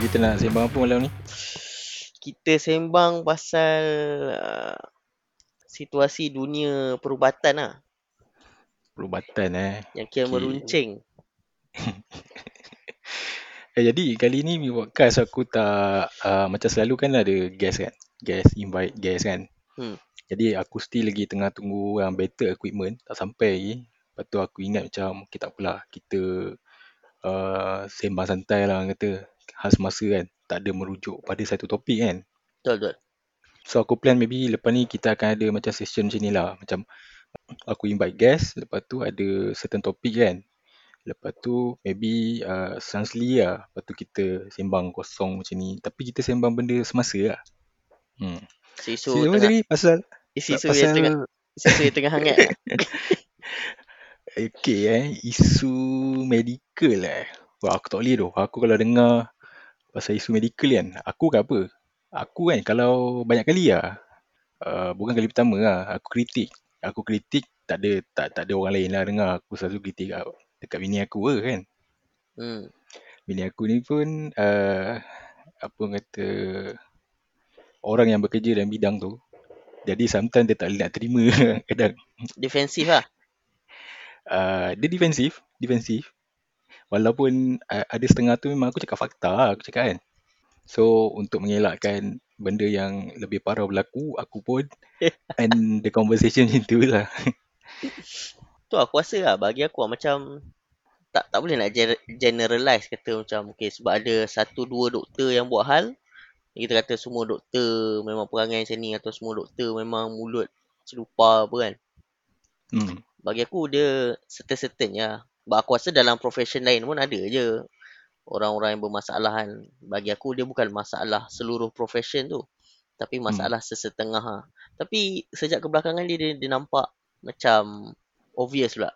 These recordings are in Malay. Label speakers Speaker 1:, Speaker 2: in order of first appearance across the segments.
Speaker 1: Kita nak sembang apa malam ni?
Speaker 2: Kita sembang pasal uh, situasi dunia perubatan lah.
Speaker 1: Perubatan eh.
Speaker 2: Yang kira
Speaker 1: Okey.
Speaker 2: meruncing.
Speaker 1: Eh jadi kali ni podcast aku tak uh, macam selalu kan ada guest kan. Guest invite guest kan.
Speaker 2: Hmm.
Speaker 1: Jadi aku still lagi tengah tunggu yang better equipment tak sampai lagi. Lepas tu aku ingat macam kita tak apalah kita uh, sembang santai lah kata. Hal semasa kan. Tak ada merujuk pada satu topik kan.
Speaker 2: Betul betul.
Speaker 1: So aku plan maybe lepas ni kita akan ada macam session macam ni lah. Macam aku invite guest, lepas tu ada certain topik kan. Lepas tu maybe uh, selang-seli lah. Lepas tu kita sembang kosong macam ni. Tapi kita sembang benda semasa lah. Hmm.
Speaker 2: Isu-isu
Speaker 1: So,
Speaker 2: tengah,
Speaker 1: tadi pasal
Speaker 2: isu-isu
Speaker 1: pasal
Speaker 2: yang tengah, isu-isu yang tengah hangat. lah.
Speaker 1: Okay eh, isu medical eh. Wah aku tak boleh tu. Aku kalau dengar pasal isu medical kan, aku kan apa? Aku kan kalau banyak kali lah, uh, bukan kali pertama lah, aku kritik. Aku kritik, tak ada tak, tak ada orang lain lah dengar. Aku selalu kritik kat, dekat bini aku lah kan.
Speaker 2: Hmm.
Speaker 1: Bini aku ni pun, uh, apa kata, orang yang bekerja dalam bidang tu. Jadi sometimes dia tak boleh nak terima kadang.
Speaker 2: Defensif lah.
Speaker 1: uh, dia defensif, defensif. Walaupun uh, ada setengah tu memang aku cakap fakta lah, aku cakap kan. So untuk mengelakkan benda yang lebih parah berlaku, aku pun end the conversation macam tu lah.
Speaker 2: Tu aku rasa lah bagi aku lah, macam tak tak boleh nak gen- generalize kata macam okay, sebab ada satu dua doktor yang buat hal kita kata semua doktor memang perangai macam ni atau semua doktor memang mulut serupa apa kan.
Speaker 1: Hmm.
Speaker 2: Bagi aku dia certain-certain ya. Sebab aku rasa dalam profession lain pun ada je orang-orang yang bermasalah kan. Bagi aku dia bukan masalah seluruh profession tu. Tapi masalah hmm. sesetengah ha. Tapi sejak kebelakangan dia, dia, dia nampak macam obvious pula.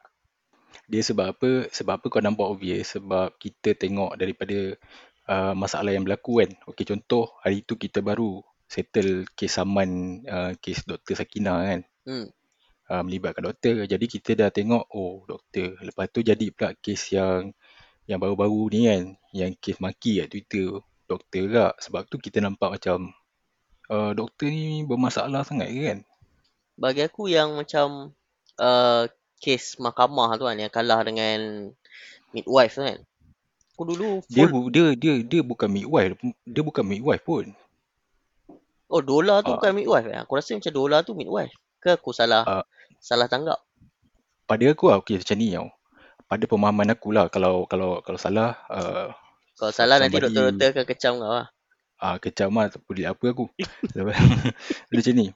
Speaker 1: Dia sebab apa? Sebab apa kau nampak obvious? Sebab kita tengok daripada uh, masalah yang berlaku kan. Okey contoh hari tu kita baru settle kes saman uh, kes Dr. Sakina kan.
Speaker 2: Hmm.
Speaker 1: Uh, melibatkan doktor. Jadi kita dah tengok oh doktor. Lepas tu jadi pula kes yang yang baru-baru ni kan, yang kes maki kat Twitter doktor juga. Sebab tu kita nampak macam uh, doktor ni bermasalah sangat kan?
Speaker 2: Bagi aku yang macam uh, kes mahkamah tu kan yang kalah dengan midwife tu kan. Aku dulu
Speaker 1: Dia
Speaker 2: full
Speaker 1: bu- dia dia dia bukan midwife, dia bukan midwife pun.
Speaker 2: oh Dola tu
Speaker 1: Uh,
Speaker 2: bukan midwife eh. Aku rasa macam Dola tu midwife. Ke aku salah
Speaker 1: uh,
Speaker 2: salah tanggap.
Speaker 1: pada aku lah okey macam ni tau. Pada pemahaman aku lah kalau kalau kalau salah uh,
Speaker 2: Kalau salah nanti doktor-doktor akan kecam kau lah.
Speaker 1: ah uh, kecam lah tak peduli apa aku. Dia macam ni.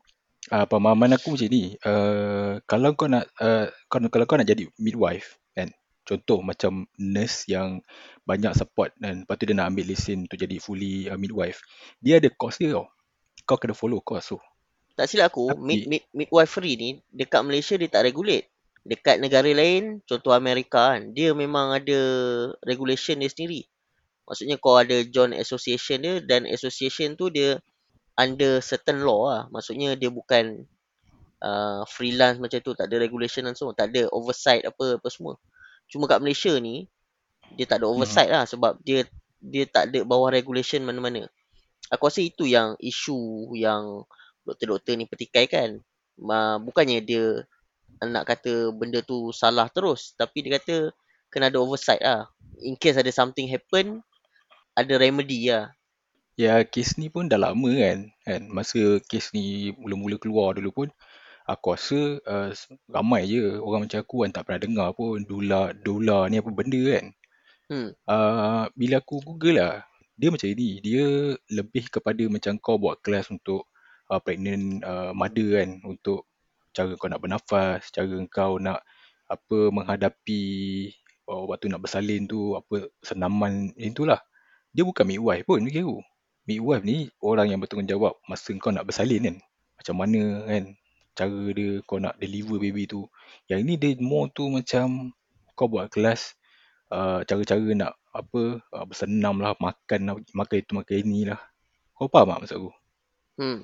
Speaker 1: Uh, pemahaman aku macam ni. Uh, kalau kau nak uh, kalau, kalau kau nak jadi midwife kan. Contoh macam nurse yang banyak support dan lepas tu dia nak ambil lesen untuk jadi fully uh, midwife. Dia ada course dia tau. Kau kena follow course tu.
Speaker 2: Tak silap aku, mid,
Speaker 1: Tapi
Speaker 2: mid, midwifery ni dekat Malaysia dia tak regulate. Dekat negara lain, contoh Amerika kan, dia memang ada regulation dia sendiri. Maksudnya kau ada joint association dia dan association tu dia under certain law lah. Maksudnya dia bukan uh, freelance macam tu, tak ada regulation langsung, tak ada oversight apa apa semua. Cuma kat Malaysia ni dia tak ada
Speaker 1: hmm.
Speaker 2: oversight lah sebab dia dia tak ada bawah regulation mana-mana. Aku rasa itu yang isu yang doktor-doktor ni petikai kan. Ma, bukannya dia nak kata benda tu salah terus. Tapi dia kata kena ada oversight lah. In case ada something happen, ada remedy lah.
Speaker 1: Ya kes ni pun dah lama kan. kan? Masa kes ni mula-mula keluar dulu pun aku rasa uh, ramai je orang macam aku kan tak pernah dengar pun dola dola ni apa benda kan.
Speaker 2: Hmm.
Speaker 1: Uh, bila aku google lah dia macam ni dia lebih kepada macam kau buat kelas untuk uh, pregnant uh, mother kan untuk cara kau nak bernafas, cara kau nak apa menghadapi uh, waktu nak bersalin tu apa senaman itulah. Dia bukan midwife pun bagi aku. Midwife ni orang yang bertanggungjawab masa kau nak bersalin kan. Macam mana kan cara dia kau nak deliver baby tu. Yang ni dia more tu macam kau buat kelas uh, cara-cara nak apa uh, bersenam lah, makan makan itu makan ini lah. Kau faham tak maksud aku?
Speaker 2: Hmm.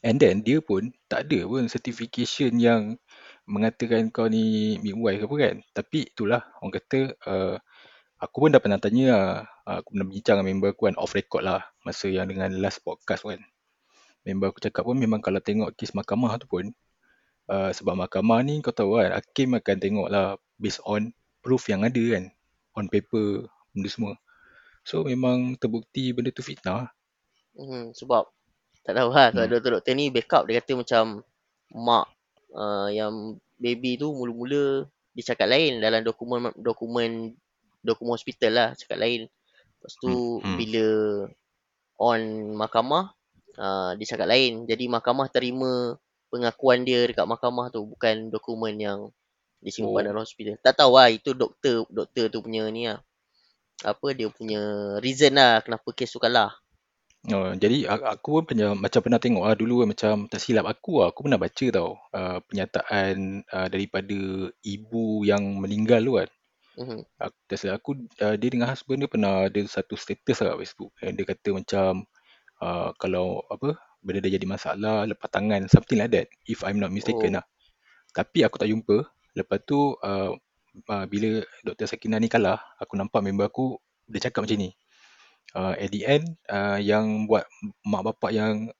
Speaker 1: And then dia pun tak ada pun certification yang mengatakan kau ni midwife ke apa kan. Tapi itulah orang kata uh, aku pun dah pernah tanya uh, aku pernah bincang dengan member aku kan off record lah masa yang dengan last podcast kan. Member aku cakap pun memang kalau tengok kes mahkamah tu pun uh, sebab mahkamah ni kau tahu kan hakim akan tengok lah based on proof yang ada kan on paper benda semua. So memang terbukti benda tu fitnah.
Speaker 2: Hmm, sebab tak tahu lah kalau
Speaker 1: hmm.
Speaker 2: doktor-doktor ni backup dia kata macam mak uh, yang baby tu mula-mula dia cakap lain dalam dokumen dokumen dokumen hospital lah cakap lain. Lepas tu
Speaker 1: Hmm, hmm.
Speaker 2: bila on mahkamah uh, dia cakap lain. Jadi mahkamah terima pengakuan dia dekat mahkamah tu bukan dokumen yang disimpan
Speaker 1: Oh.
Speaker 2: dalam hospital. Tak tahu lah itu doktor doktor tu punya ni lah. Apa dia punya reason lah kenapa kes tu kalah.
Speaker 1: Oh, jadi a- aku pun pernah, macam pernah tengok lah dulu macam tak silap aku lah, aku pernah baca tau uh, pernyataan uh, daripada ibu yang meninggal tu kan.
Speaker 2: Mhm.
Speaker 1: Aku, tak silap aku, uh, dia dengan husband dia pernah ada satu status lah kat Facebook. And dia kata macam uh, kalau apa benda dia jadi masalah, lepas tangan, something like that. If I'm not mistaken
Speaker 2: Oh.
Speaker 1: lah. Tapi aku tak jumpa. Lepas tu uh, uh, bila Dr. Sakina ni kalah, aku nampak member aku dia cakap macam ni. Uh, at the end, uh, yang buat mak bapak yang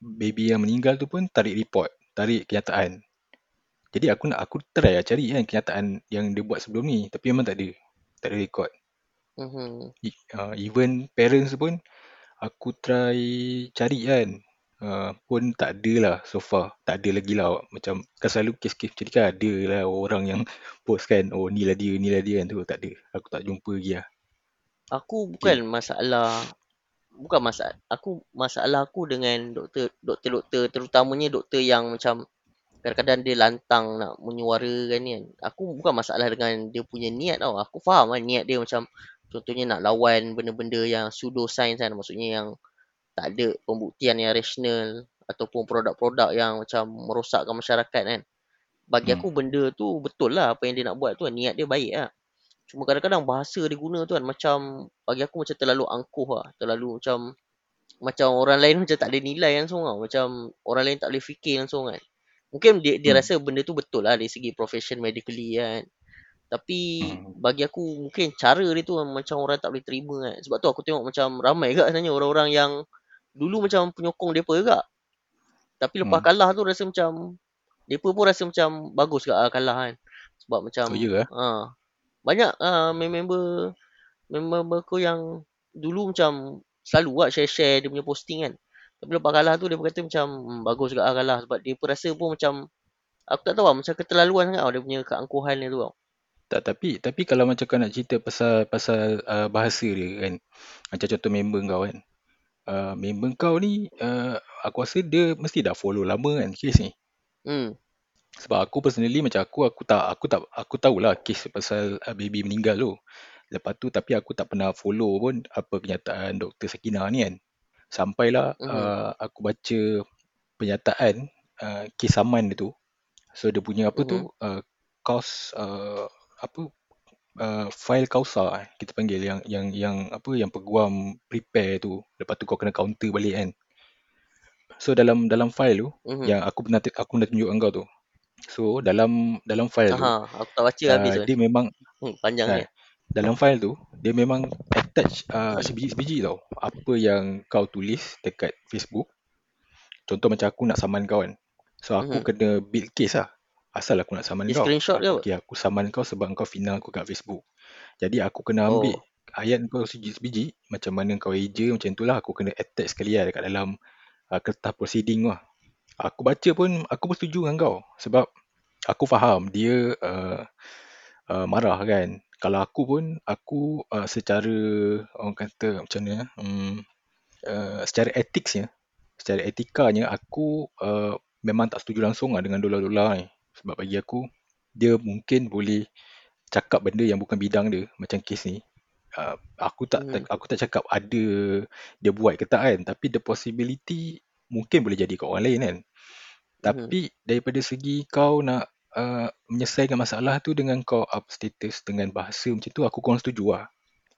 Speaker 1: baby yang meninggal tu pun tarik report, tarik kenyataan. Jadi aku nak aku try lah cari kan kenyataan yang dia buat sebelum ni tapi memang tak ada. Tak ada record. E- Uh, even parents pun aku try cari kan. Uh, pun tak ada lah so far. Tak ada lagi lah. Macam kan selalu kes-kes macam ni kan ada lah orang yang post kan. Oh ni lah dia, ni lah dia kan tu. Tak ada. Aku tak jumpa lagi lah.
Speaker 2: Aku
Speaker 1: Okay.
Speaker 2: bukan masalah bukan masalah aku masalah aku dengan doktor doktor-doktor terutamanya doktor yang macam kadang-kadang dia lantang nak menyuarakan ni kan. Aku bukan masalah dengan dia punya niat tau. Aku faham kan niat dia macam contohnya nak lawan benda-benda yang pseudo science kan. Maksudnya yang tak ada pembuktian yang rasional ataupun produk-produk yang macam merosakkan masyarakat kan. Bagi
Speaker 1: Hmm.
Speaker 2: aku benda tu betul lah apa yang dia nak buat tu. Niat dia baik lah. Cuma kadang-kadang bahasa dia guna tu kan macam bagi aku macam terlalu angkuh lah. Terlalu macam macam orang lain macam tak ada nilai langsung tau. Macam orang lain tak boleh fikir langsung kan. Mungkin dia, dia
Speaker 1: Hmm.
Speaker 2: rasa benda tu betul lah dari segi profession medically kan. Tapi
Speaker 1: Hmm.
Speaker 2: bagi aku mungkin cara dia tu macam orang tak boleh terima kan. Sebab tu aku tengok macam ramai juga sebenarnya orang-orang yang dulu macam penyokong depa juga. Tapi lepas
Speaker 1: Hmm.
Speaker 2: kalah tu rasa macam depa pun rasa macam bagus juga lah kalah kan. Sebab macam
Speaker 1: Oh
Speaker 2: ha, banyak uh, member member aku yang dulu macam selalu buat share-share dia punya posting kan. Tapi lepas kalah tu dia kata macam hmm, bagus juga lah kalah sebab dia pun rasa pun macam aku tak tahu lah macam keterlaluan sangat tau dia punya keangkuhan dia tu tau.
Speaker 1: Tak tapi tapi kalau macam kau nak cerita pasal pasal uh, bahasa dia kan. Macam contoh member kau kan. Uh, member kau ni uh, aku rasa dia mesti dah follow lama kan kes ni.
Speaker 2: Hmm.
Speaker 1: Sebab aku personally macam aku aku tak aku tak aku tahulah kes pasal uh, baby meninggal tu. Lepas tu tapi aku tak pernah follow pun apa kenyataan Dr. Sakina ni kan. Sampailah
Speaker 2: Mhm.
Speaker 1: uh, aku baca penyataan uh, kes saman dia tu. So dia punya apa
Speaker 2: Mhm.
Speaker 1: tu uh, cause uh, apa uh, file kausa eh, kita panggil yang yang yang apa yang peguam prepare tu. Lepas tu kau kena counter balik kan. So dalam dalam file tu
Speaker 2: Mhm.
Speaker 1: yang aku pernah aku pernah tunjuk kau tu. So dalam dalam file tu
Speaker 2: Aha, aku tak baca habis
Speaker 1: uh,
Speaker 2: kan.
Speaker 1: dia memang
Speaker 2: Hmm, panjang ni.
Speaker 1: dalam file tu dia memang attach uh, sebiji-sebiji tau apa yang kau tulis dekat Facebook. Contoh macam aku nak saman kau kan. So aku
Speaker 2: Mhm.
Speaker 1: kena build case lah. Asal aku nak saman
Speaker 2: Dia
Speaker 1: kau.
Speaker 2: screenshot ke apa?
Speaker 1: Okay, aku saman kau sebab kau final aku kat Facebook. Jadi aku kena ambil
Speaker 2: Oh.
Speaker 1: ayat kau sebiji-sebiji macam mana kau eja macam tu lah aku kena attach sekali lah dekat dalam uh, kertas proceeding lah. Aku baca pun aku pun setuju dengan kau sebab aku faham dia uh, uh, marah kan. Kalau aku pun aku uh, secara orang kata macam mana um, uh, secara etiknya secara etikanya aku uh, memang tak setuju langsung lah dengan dolar-dolar ni. Sebab bagi aku dia mungkin boleh cakap benda yang bukan bidang dia macam kes ni. Uh, aku tak,
Speaker 2: Mhm.
Speaker 1: aku tak cakap ada dia buat ke tak kan tapi the possibility mungkin boleh jadi kat orang lain kan.
Speaker 2: Mhm.
Speaker 1: Tapi daripada segi kau nak uh, menyelesaikan masalah tu dengan kau up status dengan bahasa macam tu aku kurang setuju lah.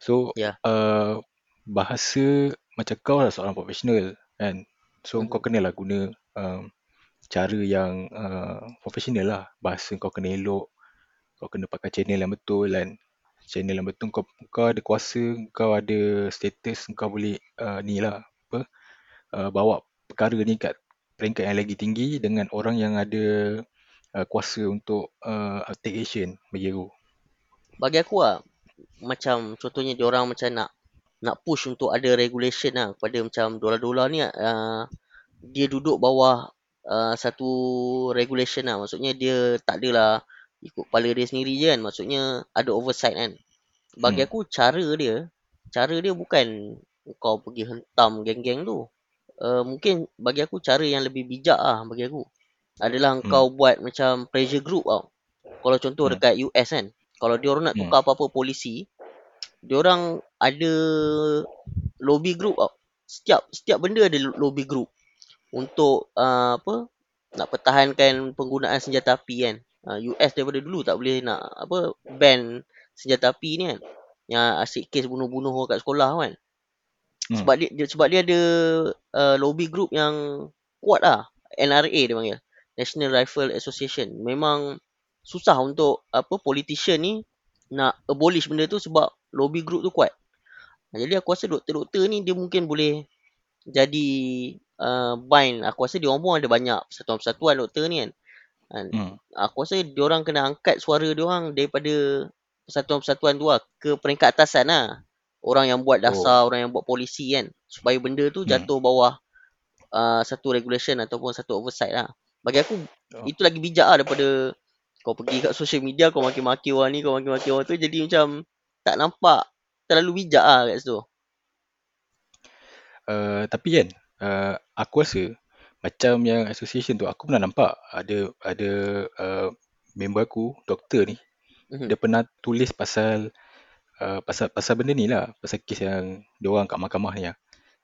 Speaker 1: So
Speaker 2: Ya.
Speaker 1: uh, bahasa macam kau lah seorang profesional kan. So
Speaker 2: Mhm.
Speaker 1: kau kenalah guna um, cara yang uh, profesional lah. Bahasa kau kena elok. Kau kena pakai channel yang betul kan. channel yang betul kau kau ada kuasa kau ada status kau boleh uh, ni lah apa uh, bawa perkara ni kat peringkat yang lagi tinggi dengan orang yang ada uh, kuasa untuk uh, take action bagi aku
Speaker 2: Bagi aku lah, macam contohnya dia orang macam nak nak push untuk ada regulation lah kepada macam dolar-dolar ni uh, dia duduk bawah uh, satu regulation lah. Maksudnya dia tak adalah ikut kepala dia sendiri je kan. Maksudnya ada oversight kan. Bagi
Speaker 1: Hmm.
Speaker 2: aku cara dia, cara dia bukan kau pergi hentam geng-geng tu. Uh, mungkin bagi aku cara yang lebih bijak lah bagi aku. Adalah
Speaker 1: Hmm.
Speaker 2: kau buat macam pressure group tau. Kalau contoh
Speaker 1: Hmm.
Speaker 2: dekat US kan. Kalau dia orang nak
Speaker 1: Hmm.
Speaker 2: tukar apa-apa polisi, dia orang ada lobby group tau. Setiap setiap benda ada lobby group untuk uh, apa nak pertahankan penggunaan senjata api kan. Uh, US daripada dulu tak boleh nak apa ban senjata api ni kan. Yang asyik kes bunuh-bunuh orang kat sekolah kan.
Speaker 1: Hmm.
Speaker 2: Sebab dia, dia sebab dia ada uh, lobby group yang kuat lah. NRA dia panggil. National Rifle Association. Memang susah untuk apa politician ni nak abolish benda tu sebab lobby group tu kuat. Jadi aku rasa doktor-doktor ni dia mungkin boleh jadi uh, bind. Aku rasa dia orang pun ada banyak persatuan-persatuan doktor ni kan. kan.
Speaker 1: Hmm.
Speaker 2: Aku rasa dia orang kena angkat suara dia orang daripada persatuan-persatuan tu lah ke peringkat atasan lah. Orang yang buat dasar, orang yang buat polisi kan. Supaya benda tu
Speaker 1: Hmm.
Speaker 2: jatuh bawah uh, satu regulation ataupun satu oversight lah. Bagi aku
Speaker 1: Oh.
Speaker 2: itu lagi bijak lah daripada kau pergi kat social media kau maki-maki orang ni, kau maki-maki orang tu jadi macam tak nampak terlalu bijak lah kat situ.
Speaker 1: Uh, tapi kan uh, aku rasa macam yang association tu aku pernah nampak ada ada uh, member aku doktor ni
Speaker 2: Mhm.
Speaker 1: dia pernah tulis pasal uh, pasal pasal benda ni lah pasal kes yang dia orang kat mahkamah ni lah.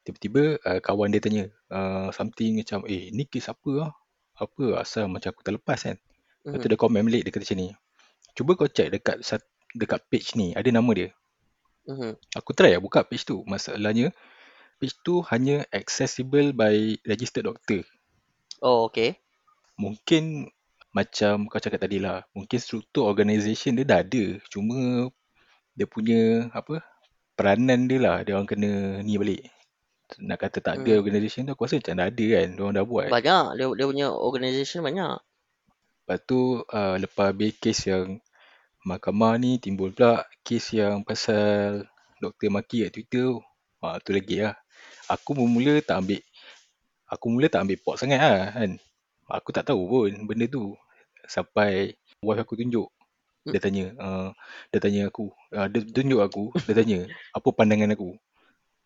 Speaker 1: Tiba-tiba uh, kawan dia tanya uh, something macam eh ni kes apa lah? Apa asal macam aku terlepas kan. Lepas tu
Speaker 2: Mhm.
Speaker 1: dia komen balik dia kata macam ni. Cuba kau check dekat dekat page ni ada nama dia.
Speaker 2: Mhm.
Speaker 1: Aku try lah buka page tu. Masalahnya page tu hanya accessible by registered doctor.
Speaker 2: Oh, okay.
Speaker 1: Mungkin macam kau cakap tadi lah. Mungkin struktur organisation dia dah ada. Cuma dia punya apa peranan dia lah. Dia orang kena ni balik. Nak kata tak ada
Speaker 2: Hmm.
Speaker 1: organisation tu aku rasa macam dah ada kan. Dia orang dah buat.
Speaker 2: Banyak. Dia, dia punya organisation banyak.
Speaker 1: Lepas tu uh, lepas habis kes yang mahkamah ni timbul pula kes yang pasal doktor maki kat Twitter tu. Ha, tu lagi lah. Aku mula tak ambil aku mula tak ambil pot sangat lah kan. Aku tak tahu pun benda tu. Sampai wife aku tunjuk. Dia tanya, uh, dia tanya aku, uh, dia tunjuk aku, dia tanya, apa pandangan aku?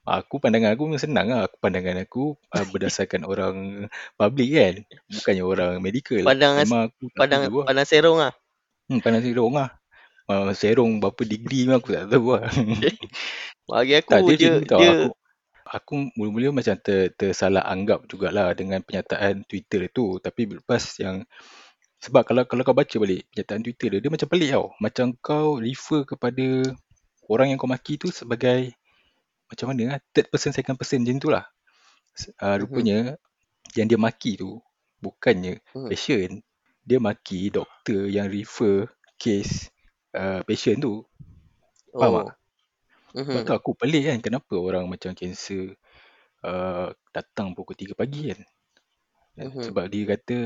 Speaker 1: Aku pandangan aku memang senang lah. Aku pandangan aku uh, berdasarkan orang public kan. Bukannya orang medical.
Speaker 2: Pandang
Speaker 1: Memang aku tak
Speaker 2: Pandang
Speaker 1: tahu lah.
Speaker 2: pandang serong lah.
Speaker 1: Hmm, pandang serong lah. Uh, serong berapa degree memang aku tak tahu lah.
Speaker 2: Bagi aku
Speaker 1: tak, dia,
Speaker 2: dia
Speaker 1: tau.
Speaker 2: dia
Speaker 1: Aku, aku mula-mula macam ter, tersalah anggap jugalah dengan penyataan Twitter tu. Tapi lepas yang sebab kalau kalau kau baca balik penyataan Twitter dia, dia macam pelik tau. Macam kau refer kepada orang yang kau maki tu sebagai macam mana lah, third person, second person macam tu lah. Uh, rupanya yang dia maki tu bukannya
Speaker 2: Mhm.
Speaker 1: patient. Dia maki doktor yang refer case uh, patient tu. Faham tak?
Speaker 2: oh.
Speaker 1: Lepas
Speaker 2: Mhm.
Speaker 1: tu aku pelik kan kenapa orang macam kanser uh, datang pukul 3 pagi kan.
Speaker 2: Mhm.
Speaker 1: Sebab dia kata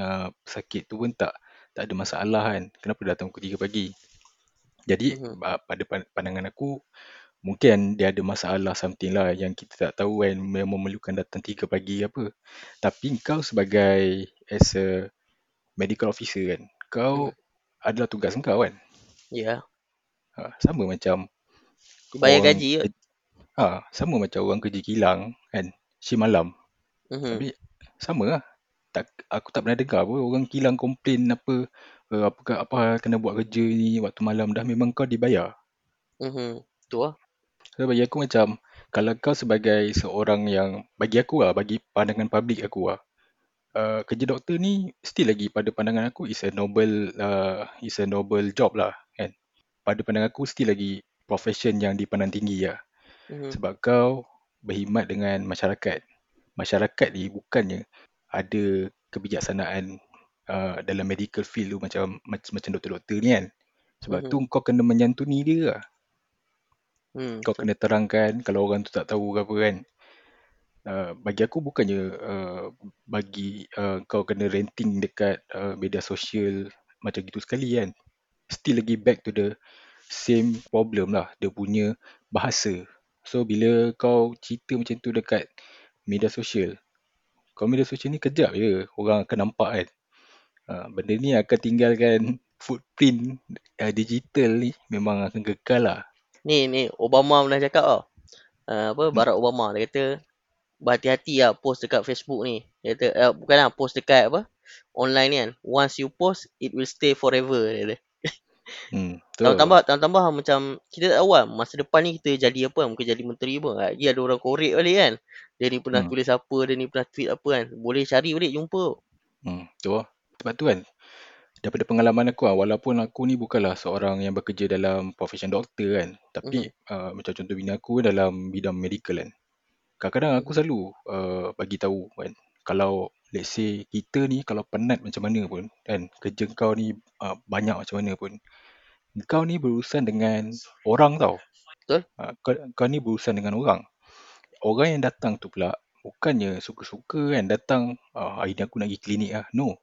Speaker 1: uh, sakit tu pun tak tak ada masalah kan. Kenapa datang pukul 3 pagi? Jadi
Speaker 2: Mhm.
Speaker 1: uh, pada pan- pandangan aku mungkin dia ada masalah something lah yang kita tak tahu kan yang memerlukan datang 3 pagi apa. Tapi kau sebagai as a medical officer kan, kau
Speaker 2: Mhm.
Speaker 1: adalah tugas kau kan.
Speaker 2: Ya.
Speaker 1: Ha, sama macam
Speaker 2: Bayar
Speaker 1: orang
Speaker 2: gaji ke?
Speaker 1: ha, sama macam orang kerja kilang kan, shift malam.
Speaker 2: Mhm.
Speaker 1: Tapi sama lah. Tak, aku tak pernah dengar pun orang kilang komplain apa uh, apa apa kena buat kerja ni waktu malam dah memang kau dibayar.
Speaker 2: Mhm. Tu lah.
Speaker 1: So bagi aku macam kalau kau sebagai seorang yang bagi aku lah bagi pandangan public aku lah uh, kerja doktor ni still lagi pada pandangan aku is a noble uh, is a noble job lah kan. Pada pandangan aku still lagi profession yang dipandang tinggi lah.
Speaker 2: Mhm.
Speaker 1: Sebab kau berkhidmat dengan masyarakat. Masyarakat ni bukannya ada kebijaksanaan uh, dalam medical field tu macam macam, doktor-doktor ni kan. Sebab
Speaker 2: Mhm.
Speaker 1: tu kau kena menyantuni dia lah.
Speaker 2: Hmm.
Speaker 1: Kau kena terangkan kalau orang tu tak tahu ke apa kan. Uh, bagi aku bukannya uh, bagi uh, kau kena ranting dekat uh, media sosial macam gitu sekali kan. Still lagi back to the same problem lah. Dia punya bahasa. So bila kau cerita macam tu dekat media sosial, kau media sosial ni kejap je orang akan nampak kan. Uh, benda ni akan tinggalkan footprint uh, digital ni memang akan kekal lah.
Speaker 2: Ni ni Obama pernah cakap tau. Uh, apa
Speaker 1: Hmm.
Speaker 2: Barack Obama dia kata berhati-hati lah post dekat Facebook ni. Dia kata uh, bukan lah post dekat apa online ni kan. Once you post it will stay forever dia kata.
Speaker 1: Hmm, betul.
Speaker 2: Tambah-tambah tambah macam kita tak tahu lah masa depan ni kita jadi apa mungkin jadi menteri apa. Lagi ada orang korek balik kan. Dia ni pernah
Speaker 1: Hmm.
Speaker 2: tulis apa, dia ni pernah tweet apa kan. Boleh cari balik jumpa.
Speaker 1: Hmm, betul lah. Sebab tu kan, daripada pengalaman aku lah, walaupun aku ni bukanlah seorang yang bekerja dalam profession doktor kan, tapi
Speaker 2: Mhm.
Speaker 1: uh, macam contoh bini aku dalam bidang medical kan. Kadang-kadang aku selalu uh, bagi tahu kan, kalau let's say kita ni kalau penat macam mana pun kan, kerja kau ni uh, banyak macam mana pun, kau ni berurusan dengan orang tau.
Speaker 2: Betul.
Speaker 1: Uh, kau, kau ni berurusan dengan orang. Orang yang datang tu pula, bukannya suka-suka kan datang, uh, hari ni aku nak pergi klinik lah. No.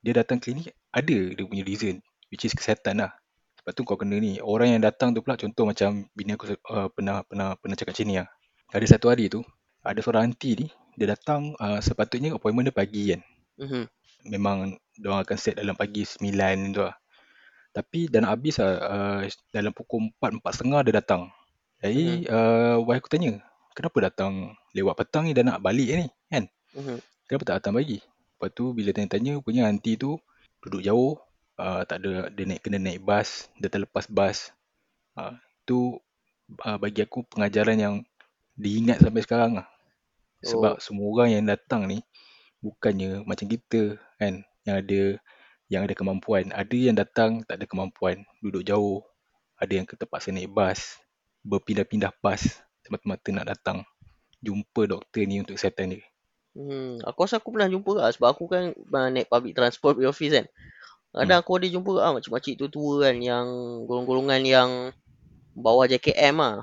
Speaker 1: Dia datang klinik, ada dia punya reason, which is kesihatan lah. Sebab tu kau kena ni, orang yang datang tu pula, contoh macam bini aku uh, pernah pernah pernah cakap macam ni lah. Ada satu hari tu, ada seorang aunty ni, dia datang uh, sepatutnya appointment dia pagi kan.
Speaker 2: Mhm.
Speaker 1: Memang diorang akan set dalam pagi 9 tu lah. Tapi dah nak habis lah, uh, dalam pukul 4, 4.30 dia datang. Jadi, uh, wife aku tanya, kenapa datang lewat petang ni dah nak balik ni kan?
Speaker 2: Mhm.
Speaker 1: Kenapa tak datang pagi? Lepas tu bila tanya-tanya, punya aunty tu duduk jauh, uh, tak ada, dia naik, kena naik bas, dia terlepas bas. Uh, tu uh, bagi aku pengajaran yang diingat sampai sekarang lah. Sebab
Speaker 2: Oh.
Speaker 1: semua orang yang datang ni, bukannya macam kita kan, yang ada yang ada kemampuan. Ada yang datang tak ada kemampuan, duduk jauh. Ada yang terpaksa naik bas, berpindah-pindah bas semata-mata nak datang jumpa doktor ni untuk kesihatan dia.
Speaker 2: Hmm, aku rasa aku pernah jumpa lah sebab aku kan uh, naik public transport pergi office kan. Kadang
Speaker 1: Hmm.
Speaker 2: aku ada jumpa ah makcik-makcik tua-tua kan yang golongan-golongan yang bawah JKM ah.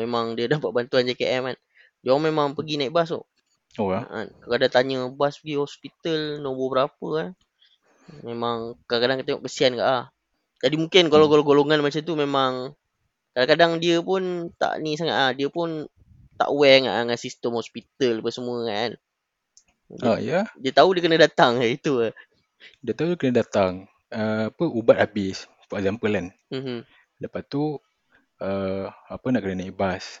Speaker 2: Memang dia dapat bantuan JKM kan. Dia orang memang pergi naik bas tu.
Speaker 1: Oh ya?
Speaker 2: Ha, kadang tanya bas pergi hospital nombor berapa kan. Memang kadang-kadang kita tengok kesian kat ah. Jadi mungkin kalau
Speaker 1: Hmm.
Speaker 2: golongan-golongan macam tu memang kadang-kadang dia pun tak ni sangat ah. Dia pun tak aware sangat ah dengan sistem hospital apa semua kan. Dia,
Speaker 1: Ah ya,
Speaker 2: dia tahu dia kena datang itu lah.
Speaker 1: dia tahu dia kena datang. Uh, apa ubat habis, for example kan.
Speaker 2: Mhm.
Speaker 1: Lepas tu uh, apa nak kena naik bas.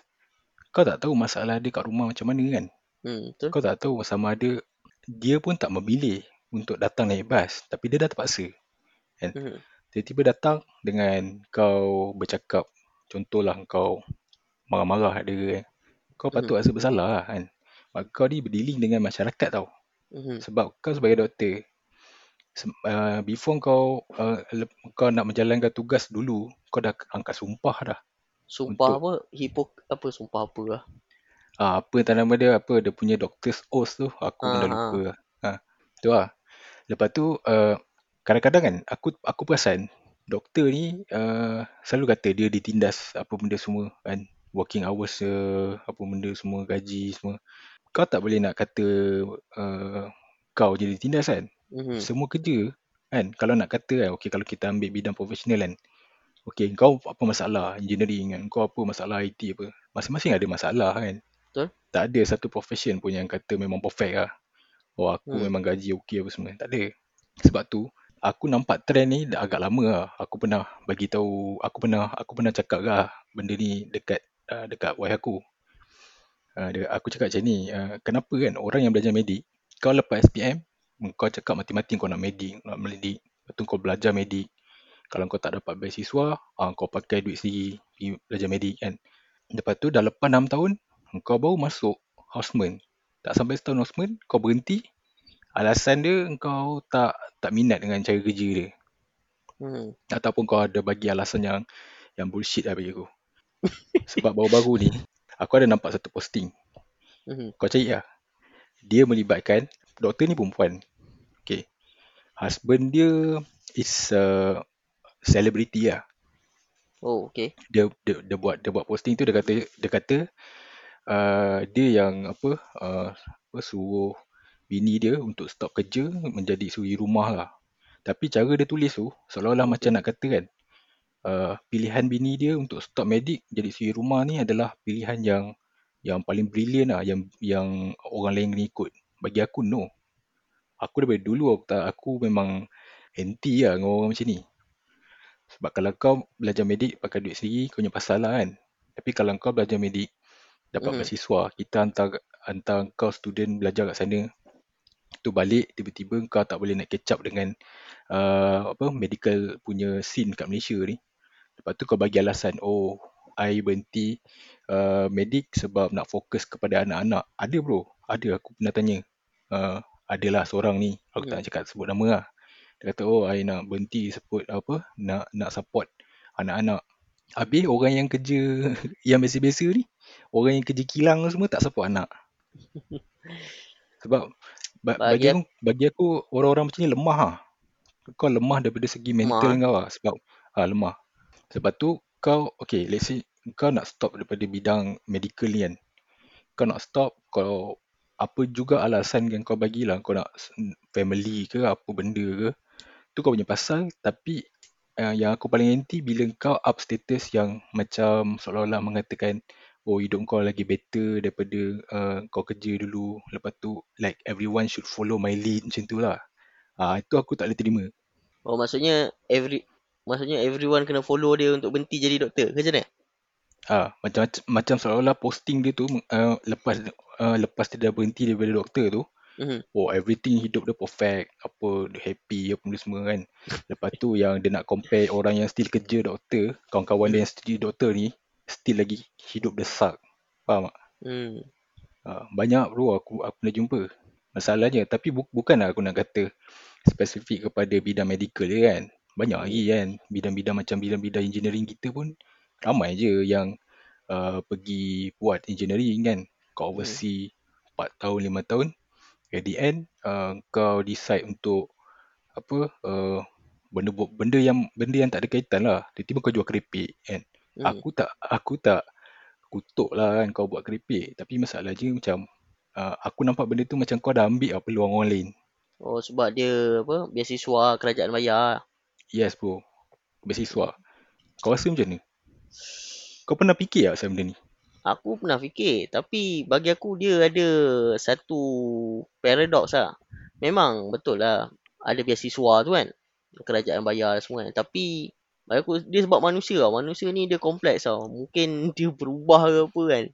Speaker 1: Kau tak tahu masalah dia kat rumah macam mana kan.
Speaker 2: Hmm, betul.
Speaker 1: Kau tak tahu sama ada dia pun tak memilih untuk datang naik bas, tapi dia dah terpaksa. Kan?
Speaker 2: Mhm.
Speaker 1: Tiba-tiba datang dengan kau bercakap, contohlah kau marah-marah dia kan. Kau patut
Speaker 2: Mhm.
Speaker 1: rasa bersalah lah kan. Sebab kau ni berdealing dengan masyarakat tau.
Speaker 2: Mhm.
Speaker 1: Sebab kau sebagai doktor, uh, before kau uh, kau nak menjalankan tugas dulu, kau dah angkat sumpah dah.
Speaker 2: Sumpah
Speaker 1: Untuk
Speaker 2: apa? Hipok apa sumpah apa lah.
Speaker 1: ah, apa entah nama dia, apa dia punya doctor's oath tu, aku pun dah
Speaker 2: Ha
Speaker 1: lupa.
Speaker 2: ha.
Speaker 1: Ha, tu lah. Lepas tu, uh, kadang-kadang kan, aku aku perasan, doktor ni uh, selalu kata dia ditindas apa benda semua kan. Working hours uh, apa benda semua, gaji semua. Kau tak boleh nak kata uh, kau je ditindas kan.
Speaker 2: Mhm.
Speaker 1: Semua kerja kan. Kalau nak kata kan, okay kalau kita ambil bidang profesional kan. Okay, kau apa masalah engineering kan. Kau apa masalah IT apa. Masing-masing ada masalah kan.
Speaker 2: Betul?
Speaker 1: Tak ada satu profession pun yang kata memang perfect lah. Oh aku
Speaker 2: Hmm.
Speaker 1: memang gaji okey apa semua. Tak ada. Sebab tu aku nampak trend ni dah agak lama lah. Aku pernah bagi tahu, aku pernah aku pernah cakap lah benda ni dekat uh, dekat wife aku. Uh, dia, aku cakap macam ni, uh, kenapa kan orang yang belajar medik, kau lepas SPM, kau cakap mati-mati kau nak medik, nak medik. Lepas tu kau belajar medik. Kalau kau tak dapat beasiswa, uh, kau pakai duit sendiri pergi belajar medik kan. Lepas tu dah lepas 6 tahun, kau baru masuk houseman. Tak sampai setahun houseman, kau berhenti. Alasan dia kau tak tak minat dengan cara kerja dia.
Speaker 2: Mhm.
Speaker 1: Ataupun kau ada bagi alasan yang yang bullshit lah bagi aku. Sebab baru-baru ni, aku ada nampak satu posting.
Speaker 2: Mhm.
Speaker 1: Kau cari lah. Dia melibatkan, doktor ni perempuan. Okay. Husband dia is a celebrity lah.
Speaker 2: Oh, okay.
Speaker 1: Dia dia, dia buat dia buat posting tu dia kata dia kata uh, dia yang apa uh, apa suruh bini dia untuk stop kerja menjadi suri rumah lah. Tapi cara dia tulis tu seolah-olah macam nak kata kan uh, pilihan bini dia untuk stop medik jadi suri rumah ni adalah pilihan yang yang paling brilliant lah yang yang orang lain kena ikut. Bagi aku no. Aku daripada dulu aku tak aku memang anti lah dengan orang macam ni. Sebab kalau kau belajar medik pakai duit sendiri kau punya pasal lah kan. Tapi kalau kau belajar medik dapat
Speaker 2: Mhm.
Speaker 1: beasiswa, kita hantar hantar kau student belajar kat sana tu balik tiba-tiba kau tak boleh nak catch up dengan uh, apa medical punya scene kat Malaysia ni. Lepas tu kau bagi alasan, oh I berhenti uh, medik sebab nak fokus kepada anak-anak. Ada bro, ada aku pernah tanya. Uh, adalah seorang ni, aku tak
Speaker 2: Mhm.
Speaker 1: nak cakap sebut nama lah. Dia kata, oh I nak berhenti support apa, nak nak support anak-anak. Habis orang yang kerja yang biasa-biasa ni, orang yang kerja kilang semua tak support anak. Sebab ba- bagi
Speaker 2: Bagi
Speaker 1: aku, bagi aku orang-orang macam ni lemah lah. Kau lemah daripada segi mental
Speaker 2: Lemah.
Speaker 1: kau lah. Sebab ha, lemah. Sebab tu kau, okay let's say kau nak stop daripada bidang medical ni kan. Kau nak stop, kalau apa juga alasan yang kau bagilah, kau nak family ke apa benda ke, tu kau punya pasal. Tapi uh, yang aku paling anti bila kau up status yang macam seolah-olah mengatakan oh hidup kau lagi better daripada uh, kau kerja dulu. Lepas tu like everyone should follow my lead macam tu lah. Ah itu aku tak boleh terima.
Speaker 2: Oh, maksudnya every maksudnya everyone kena follow dia untuk berhenti jadi doktor. Ke macam mana?
Speaker 1: Ah macam macam seolah-olah posting dia tu uh, lepas uh, lepas dia dah berhenti daripada doktor tu,
Speaker 2: Mhm.
Speaker 1: oh everything hidup dia perfect, apa dia happy apa benda semua kan. Lepas tu yang dia nak compare orang yang still kerja doktor, kawan-kawan dia yang still doktor ni still lagi hidup dia suck. Faham tak?
Speaker 2: Hmm.
Speaker 1: Uh, banyak bro aku aku pernah jumpa. Masalahnya tapi bu- bukanlah aku nak kata spesifik kepada bidang medical je kan. Banyak lagi
Speaker 2: Hmm.
Speaker 1: kan bidang-bidang macam bidang-bidang engineering kita pun ramai je yang uh, pergi buat engineering kan. Kau
Speaker 2: Hmm.
Speaker 1: oversee 4 tahun 5 tahun at the end uh, kau decide untuk apa uh, benda benda yang benda yang tak ada kaitan lah. Tiba-tiba kau jual keripik kan.
Speaker 2: Hmm.
Speaker 1: Aku tak aku tak kutuk lah kan kau buat keripik. Tapi masalah je macam uh, aku nampak benda tu macam kau dah ambil lah peluang orang lain.
Speaker 2: Oh, sebab dia apa? Biasiswa kerajaan bayar.
Speaker 1: Yes bro. Beasiswa. Kau rasa macam ni? Kau pernah fikir tak pasal benda ni?
Speaker 2: Aku pernah fikir, tapi bagi aku dia ada satu paradox lah. Memang betul lah ada biasiswa tu kan. Kerajaan bayar semua kan. Tapi bagi aku dia sebab manusia tau. Manusia ni dia kompleks tau. Mungkin dia berubah ke apa kan.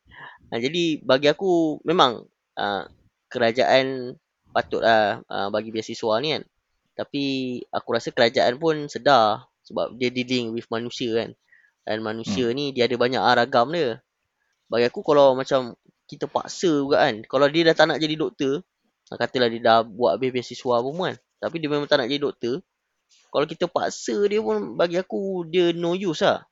Speaker 2: Ha, jadi bagi aku memang uh, kerajaan patutlah uh, bagi biasiswa ni kan. Tapi aku rasa kerajaan pun sedar sebab dia dealing with manusia kan. Dan manusia
Speaker 1: Hmm.
Speaker 2: ni dia ada banyak ragam dia. Bagi aku kalau macam kita paksa juga kan. Kalau dia dah tak nak jadi doktor, ah, katalah dia dah buat habis beasiswa pun kan. Tapi dia memang tak nak jadi doktor. Kalau kita paksa dia pun bagi aku dia no use lah.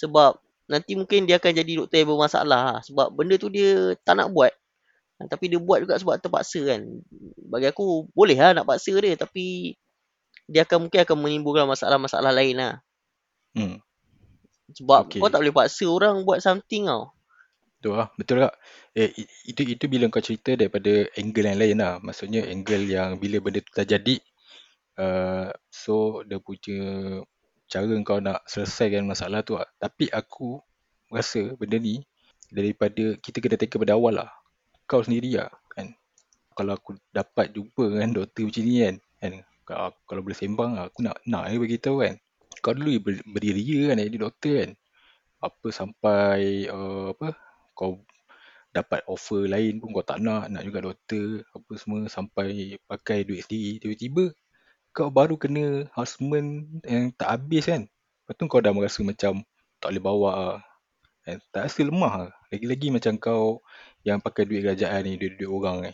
Speaker 2: Sebab nanti mungkin dia akan jadi doktor yang bermasalah lah. Sebab benda tu dia tak nak buat. Ah, Tapi dia buat juga sebab terpaksa kan. Bagi aku boleh lah nak paksa dia. Tapi dia akan mungkin akan menimbulkan masalah-masalah lain lah.
Speaker 1: Hmm.
Speaker 2: Sebab
Speaker 1: Okay.
Speaker 2: kau tak boleh paksa orang buat something tau.
Speaker 1: Betul lah. Betul tak? Eh, itu itu bila kau cerita daripada angle yang lain lah. Maksudnya angle yang bila benda tu dah jadi, uh, so dia punya cara kau nak selesaikan masalah tu lah. Tapi aku rasa benda ni daripada kita kena take pada awal lah. Kau sendiri lah kan. Kalau aku dapat jumpa dengan doktor macam ni kan, kan kalau, kalau boleh sembang aku nak nak je bagi tahu kan. Kau dulu ber, berdiri kan jadi doktor kan. Apa sampai uh, apa kau dapat offer lain pun kau tak nak nak juga doktor apa semua sampai pakai duit sendiri tiba-tiba kau baru kena harassment yang tak habis kan lepas tu kau dah merasa macam tak boleh bawa kan? tak rasa lemah lah. lagi-lagi macam kau yang pakai duit kerajaan ni duit-duit orang ni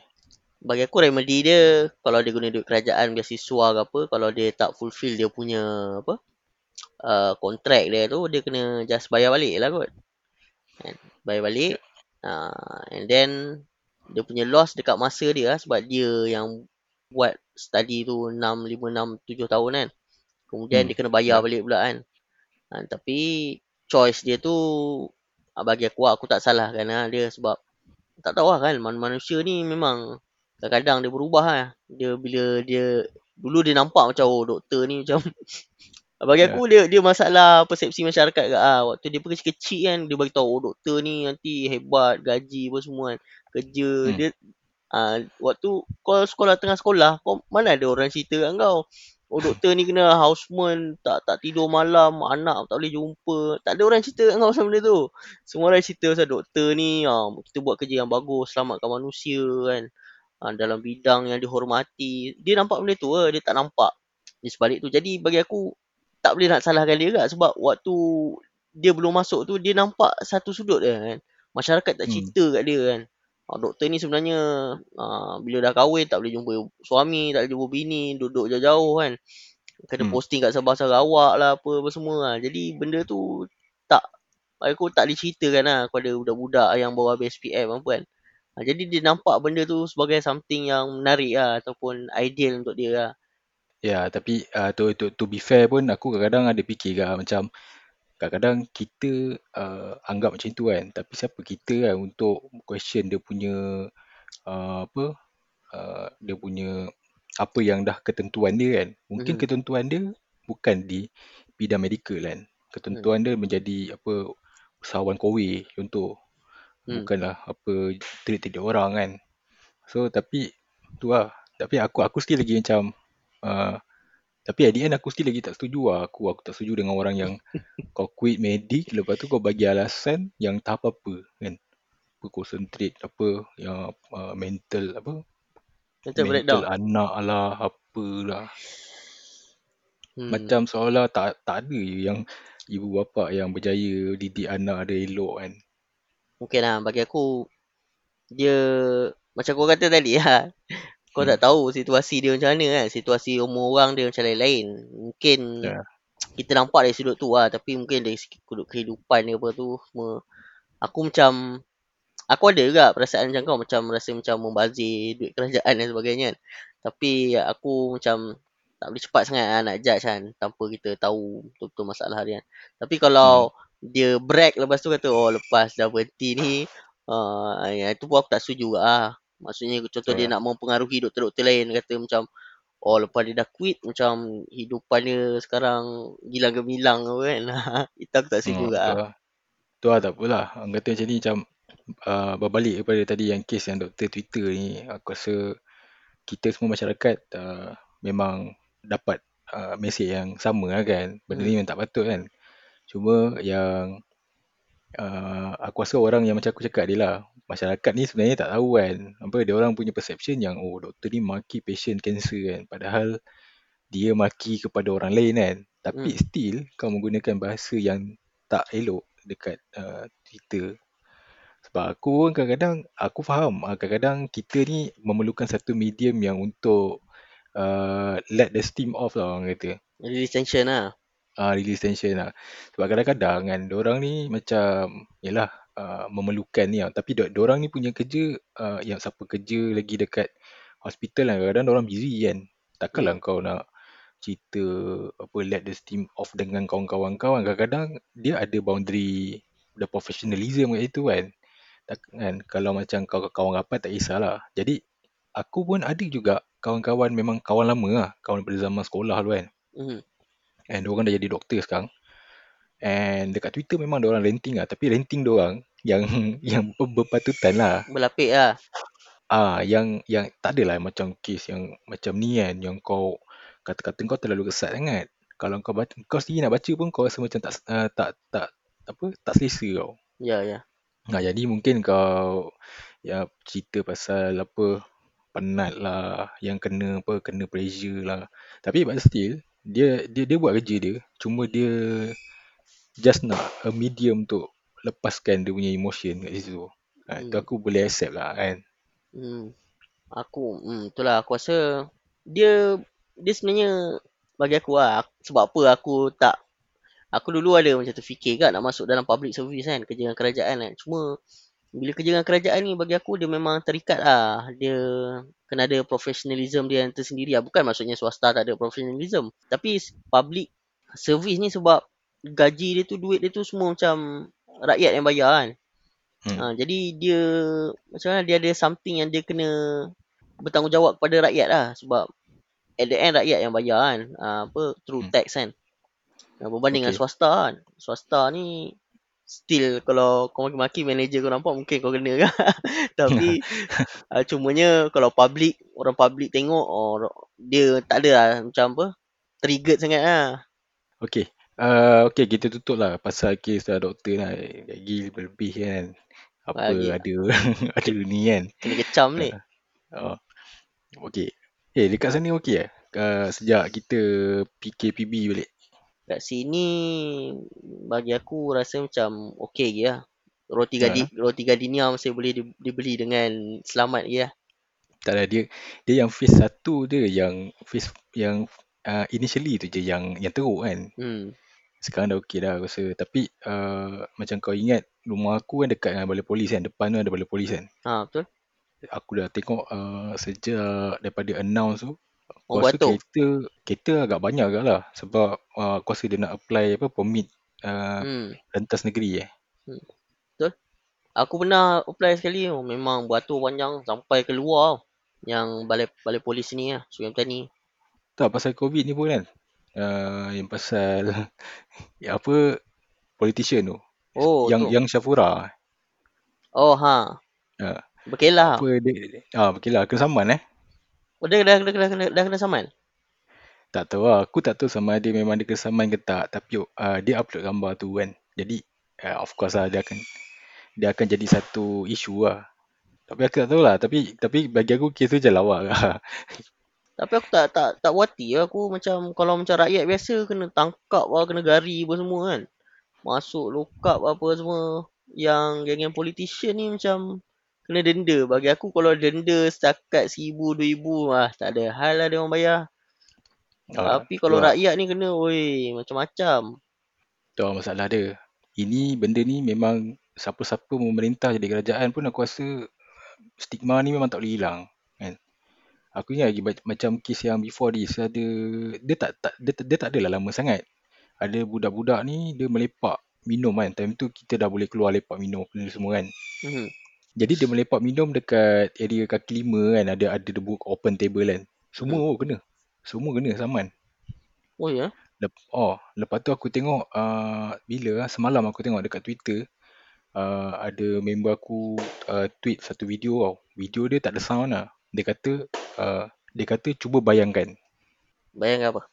Speaker 2: Bagi aku remedy dia kalau dia guna duit kerajaan beasiswa ke apa, kalau dia tak fulfill dia punya apa? Uh, kontrak dia tu dia kena just bayar balik lah kot. Kan? Bayar balik. Uh, and then dia punya loss dekat masa dia lah sebab dia yang buat study tu 6, 5, 6, 7 tahun kan. Kemudian
Speaker 1: Hmm,
Speaker 2: dia kena bayar
Speaker 1: ya.
Speaker 2: balik pula kan. Ha, tapi choice dia tu ah, bagi aku aku tak salahkan lah dia sebab tak tahu lah kan manusia ni memang kadang-kadang dia berubah lah. Dia bila dia dulu dia nampak macam oh doktor ni macam bagi
Speaker 1: Ya.
Speaker 2: aku dia dia masalah persepsi masyarakat ke ah waktu dia kecil-kecil kan dia bagi tahu oh doktor ni nanti hebat gaji apa semua kan kerja
Speaker 1: Hmm.
Speaker 2: dia. Ah waktu kau sekolah tengah sekolah kau mana ada orang cerita kat kau? Oh doktor ni kena houseman tak tak tidur malam anak tak boleh jumpa. Tak ada orang cerita kat kau pasal benda tu. Semua orang cerita pasal doktor ni ah, kita buat kerja yang bagus selamatkan manusia kan. Ah, dalam bidang yang dihormati dia nampak benda tu lah dia tak nampak. Di sebalik tu. Jadi bagi aku tak boleh nak salahkan dia juga sebab waktu dia belum masuk tu dia nampak satu sudut dia kan masyarakat tak
Speaker 1: Hmm.
Speaker 2: cerita kat dia kan ah, doktor ni sebenarnya ah, bila dah kahwin tak boleh jumpa suami tak boleh jumpa bini duduk jauh-jauh kan kena
Speaker 1: Hmm.
Speaker 2: posting kat Sabah Sarawak lah apa, apa semua lah. jadi benda tu tak aku tak diceritakan lah kepada budak-budak yang baru habis SPM apa kan Ah, jadi dia nampak benda tu sebagai something yang menarik lah ataupun ideal untuk dia lah
Speaker 1: Ya, tapi uh, to, to, to be fair pun aku kadang-kadang ada fikir kan macam kadang-kadang kita uh, anggap macam tu kan. Tapi siapa kita kan untuk question dia punya uh, apa uh, dia punya apa yang dah ketentuan dia kan. Mungkin
Speaker 2: Mhm.
Speaker 1: ketentuan dia bukan di bidang medical kan. Ketentuan dia menjadi apa usahawan kowe contoh.
Speaker 2: Hmm.
Speaker 1: bukanlah apa treat-treat orang kan. So tapi tu lah. Tapi aku aku still lagi macam uh, tapi at the end aku still lagi tak setuju lah. Aku aku tak setuju dengan orang yang kau quit medik lepas tu kau bagi alasan yang tak apa-apa kan? Apa concentrate apa yang uh, mental apa?
Speaker 2: Mental
Speaker 1: mental anak lah apalah
Speaker 2: hmm.
Speaker 1: macam seolah tak tak ada je yang ibu bapa yang berjaya didik anak dia elok kan?
Speaker 2: Mungkin lah bagi aku dia macam kau kata tadi lah. Kau
Speaker 1: Hmm.
Speaker 2: tak tahu situasi dia macam mana kan. Situasi umur orang dia macam lain-lain. Mungkin
Speaker 1: Ya.
Speaker 2: kita nampak dari sudut tu lah. Tapi mungkin dari sudut kehidupan dia apa tu semua. Aku macam aku ada juga perasaan macam kau macam rasa macam membazir duit kerajaan dan sebagainya kan. Tapi aku macam tak boleh cepat sangat lah nak judge kan tanpa kita tahu betul-betul masalah dia kan. Tapi kalau dia brag lepas tu kata oh lepas dah berhenti ni uh, yang itu pun aku tak setuju juga lah. Maksudnya contoh dia
Speaker 1: Ya.
Speaker 2: nak mempengaruhi doktor-doktor lain kata macam oh lepas dia dah quit macam hidupan dia sekarang gilang gemilang apa kan. itu aku tak setuju
Speaker 1: Hmm,
Speaker 2: juga
Speaker 1: tu
Speaker 2: lah.
Speaker 1: tak apalah. Orang kata macam ni macam uh, berbalik kepada tadi yang kes yang doktor Twitter ni. Aku rasa kita semua masyarakat uh, memang dapat uh, mesej yang sama lah kan. Benda ni
Speaker 2: Hmm.
Speaker 1: memang tak patut kan. Cuma yang uh, aku rasa orang yang macam aku cakap dia lah. Masyarakat ni sebenarnya tak tahu kan. Apa dia orang punya perception yang oh doktor ni maki patient cancer kan. Padahal dia maki kepada orang lain kan. Tapi
Speaker 2: Hmm.
Speaker 1: still kau menggunakan bahasa yang tak elok dekat uh, Twitter. Sebab aku pun kadang-kadang aku faham uh, kadang-kadang kita ni memerlukan satu medium yang untuk uh, let the steam off lah orang kata.
Speaker 2: Release tension lah.
Speaker 1: Uh, release tension lah. Sebab kadang-kadang kan orang ni macam yalah uh, memerlukan ni lah. Tapi orang ni punya kerja uh, yang siapa kerja lagi dekat hospital kan kadang-kadang orang busy kan. Takkanlah
Speaker 2: Hmm.
Speaker 1: kau nak cerita apa let the steam off dengan kawan-kawan kau kan. Kadang-kadang dia ada boundary the professionalism kat situ kan. Tak, kan kalau macam kau kawan rapat tak kisahlah. Jadi aku pun ada juga kawan-kawan memang kawan lama lah. Kawan daripada zaman sekolah tu kan.
Speaker 2: Hmm.
Speaker 1: And diorang dah jadi doktor sekarang. And dekat Twitter memang diorang ranting lah. Tapi ranting diorang yang yang ber- berpatutan lah.
Speaker 2: Berlapik lah.
Speaker 1: Ah, yang yang tak adalah macam kes yang macam ni kan. Yang kau kata-kata kau terlalu kesat sangat. Kalau kau baca, kau sendiri nak baca pun kau rasa macam tak uh, tak tak apa tak selesa kau.
Speaker 2: Ya, ya.
Speaker 1: Nah, jadi mungkin kau ya cerita pasal apa penat lah, yang kena apa kena pressure lah. Tapi but still dia dia dia buat kerja dia, cuma dia just nak a medium untuk lepaskan dia punya emotion kat situ. Ha, tu
Speaker 2: Hmm.
Speaker 1: aku boleh accept lah kan.
Speaker 2: Hmm. Aku, hmm, itulah aku rasa dia dia sebenarnya bagi aku lah sebab apa aku tak aku dulu ada macam terfikir kan nak masuk dalam public service kan kerja dengan kerajaan kan cuma bila kerja dengan kerajaan ni bagi aku dia memang terikat lah dia kena ada professionalism dia yang tersendiri lah bukan maksudnya swasta tak ada professionalism tapi public service ni sebab gaji dia tu duit dia tu semua macam rakyat yang bayar kan.
Speaker 1: Hmm.
Speaker 2: Ha, jadi dia macam mana dia ada something yang dia kena bertanggungjawab kepada rakyat lah sebab at the end rakyat yang bayar kan. Ha, apa through
Speaker 1: Hmm.
Speaker 2: tax kan. Ha, berbanding dengan
Speaker 1: Okay.
Speaker 2: swasta kan. Swasta ni still kalau kau maki-maki manager kau nampak mungkin kau kena kan. Tapi uh, cumanya kalau public orang public tengok oh, dia tak ada lah macam apa triggered sangat lah.
Speaker 1: Okay. Uh, okay, kita tutup lah pasal kes uh, doktor lah. Lagi lebih kan. Apa
Speaker 2: Lagi.
Speaker 1: ada ada ni kan.
Speaker 2: Kena kecam ni.
Speaker 1: Uh, okay. Eh, dekat sana okey eh? Uh, sejak kita PKPB balik.
Speaker 2: Kat sini bagi aku rasa macam okey je lah. Roti
Speaker 1: Ha.
Speaker 2: gadi roti gardenia masih boleh di- dibeli dengan selamat je lah.
Speaker 1: Tak ada dia dia yang phase satu dia yang phase yang uh, initially tu je yang yang teruk kan.
Speaker 2: Hmm.
Speaker 1: Sekarang dah okey dah aku rasa. Tapi uh, macam kau ingat rumah aku kan dekat dengan balai polis kan. Depan tu ada balai polis kan.
Speaker 2: Ha betul.
Speaker 1: Aku dah tengok uh, sejak daripada announce tu.
Speaker 2: Oh,
Speaker 1: Aku rasa
Speaker 2: beratur.
Speaker 1: kereta, kereta agak banyak agak lah. Sebab uh, aku rasa dia nak apply apa permit uh,
Speaker 2: Hmm.
Speaker 1: rentas negeri eh.
Speaker 2: Aku pernah apply sekali oh, memang beratur panjang sampai keluar tau. Yang balai balai polis ni lah, Sungai Petani.
Speaker 1: Tak pasal COVID ni pun kan. Uh, yang pasal yang apa politician tu.
Speaker 2: Oh
Speaker 1: yang
Speaker 2: tu.
Speaker 1: yang Syafura.
Speaker 2: Oh ha.
Speaker 1: Ha.
Speaker 2: Berkelah.
Speaker 1: Apa dia ah okey lah kena saman eh.
Speaker 2: Oh dah dah dah, dah, dah, dah kena saman.
Speaker 1: Tak tahu lah. Aku tak tahu sama ada memang dia kena saman ke tak. Tapi uh, dia upload gambar tu kan. Jadi uh, of course lah dia akan dia akan jadi satu isu lah. Tapi aku tak tahu lah. Tapi tapi bagi aku kes tu je lawak lah.
Speaker 2: Tapi aku tak tak tak wati lah. Aku macam kalau macam rakyat biasa kena tangkap lah, kena gari apa semua kan. Masuk lock up apa semua. Yang geng-geng politician ni macam kena denda. Bagi aku kalau denda setakat seribu, dua ribu ah tak ada hal lah dia orang bayar.
Speaker 1: Ah,
Speaker 2: Tapi kalau
Speaker 1: tu lah.
Speaker 2: rakyat ni kena oi macam-macam.
Speaker 1: Tu lah masalah dia. Ini benda ni memang siapa-siapa memerintah jadi kerajaan pun aku rasa stigma ni memang tak boleh hilang kan. Aku ingat lagi macam kes yang before this ada dia tak tak dia, dia tak adalah lama sangat. Ada budak-budak ni dia melepak minum kan. Time tu kita dah boleh keluar lepak minum semua kan.
Speaker 2: Hmm.
Speaker 1: Jadi dia melepak minum dekat area kaki lima kan ada ada debuk open table kan. Semua oh kena. Semua kena saman.
Speaker 2: Oh ya.
Speaker 1: Lep, oh, lepas tu aku tengok uh, bila ah, semalam aku tengok dekat Twitter uh, ada member aku uh, tweet satu video tau. Video dia tak ada sound lah. Dia kata uh, dia kata cuba bayangkan.
Speaker 2: Bayang apa?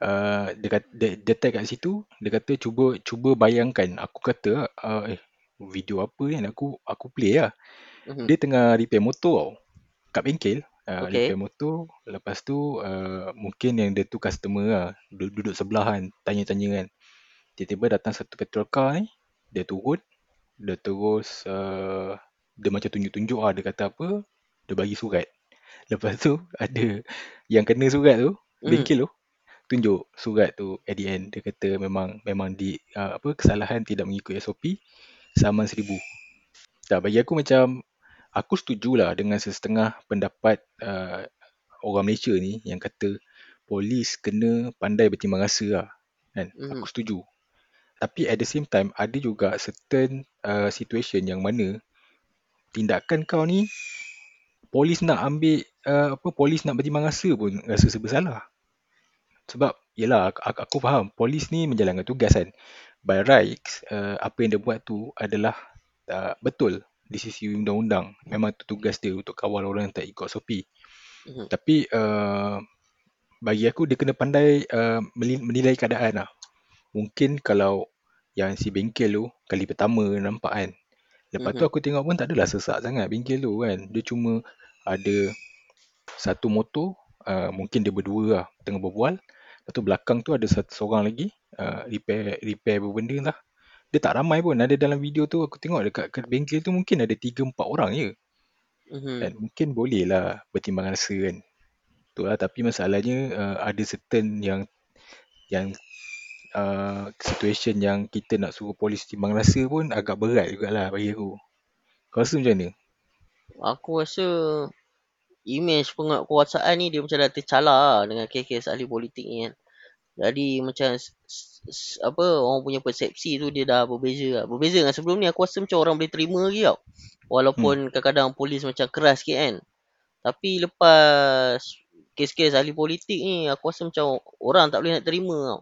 Speaker 1: Uh, dia kata dia, dia tag kat situ, dia kata cuba cuba bayangkan. Aku kata uh, eh video apa ni aku aku play lah.
Speaker 2: Hmm.
Speaker 1: Dia tengah repair motor tau. Kat bengkel. Uh,
Speaker 2: Okay.
Speaker 1: repair motor. Lepas tu uh, mungkin yang dia tu customer lah. Duduk, duduk sebelah kan. Tanya-tanya kan. Tiba-tiba datang satu petrol car ni. Dia turun. Dia terus uh, dia macam tunjuk-tunjuk lah. Dia kata apa. Dia bagi surat. Lepas tu ada yang kena surat tu.
Speaker 2: Hmm.
Speaker 1: Bengkel tu. Tunjuk surat tu at the end. Dia kata memang memang di uh, apa kesalahan tidak mengikut SOP. Saman seribu. Tak bagi aku macam aku setujulah dengan sesetengah pendapat uh, orang Malaysia ni yang kata polis kena pandai bertimbang rasa lah. Kan?
Speaker 2: Mhm.
Speaker 1: Aku setuju. Tapi at the same time ada juga certain uh, situation yang mana tindakan kau ni polis nak ambil uh, apa polis nak bertimbang rasa pun rasa serba salah. Sebab yelah aku, aku faham polis ni menjalankan tugas kan. By rights uh, apa yang dia buat tu adalah uh, betul di sisi undang-undang. Memang tu tugas dia untuk kawal orang yang tak ikut SOP.
Speaker 2: Hmm.
Speaker 1: Tapi uh, bagi aku dia kena pandai uh, menilai keadaan lah. Mungkin kalau yang si bengkel tu kali pertama nampak kan. Lepas tu
Speaker 2: Mhm.
Speaker 1: aku tengok pun tak adalah sesak sangat bengkel tu kan. Dia cuma ada satu motor, uh, mungkin dia berdua lah tengah berbual. Lepas tu belakang tu ada satu seorang lagi uh, repair repair apa benda lah. Dia tak ramai pun. Ada dalam video tu aku tengok dekat kat bengkel tu mungkin ada 3 4 orang je.
Speaker 2: Mhm.
Speaker 1: Dan mungkin boleh lah bertimbang rasa kan. Tu lah tapi masalahnya uh, ada certain yang yang uh, situation yang kita nak suruh polis timbang rasa pun agak berat jugalah bagi aku. Kau rasa macam mana?
Speaker 2: Aku rasa image penguatkuasaan ni dia macam dah tercalar lah dengan kes-kes ahli politik ni kan. Jadi macam apa orang punya persepsi tu dia dah berbeza lah. Berbeza dengan sebelum ni aku rasa macam orang boleh terima lagi tau. Walaupun kadang-kadang polis macam keras sikit kan. Tapi lepas kes-kes ahli politik ni aku rasa macam orang tak boleh nak terima tau.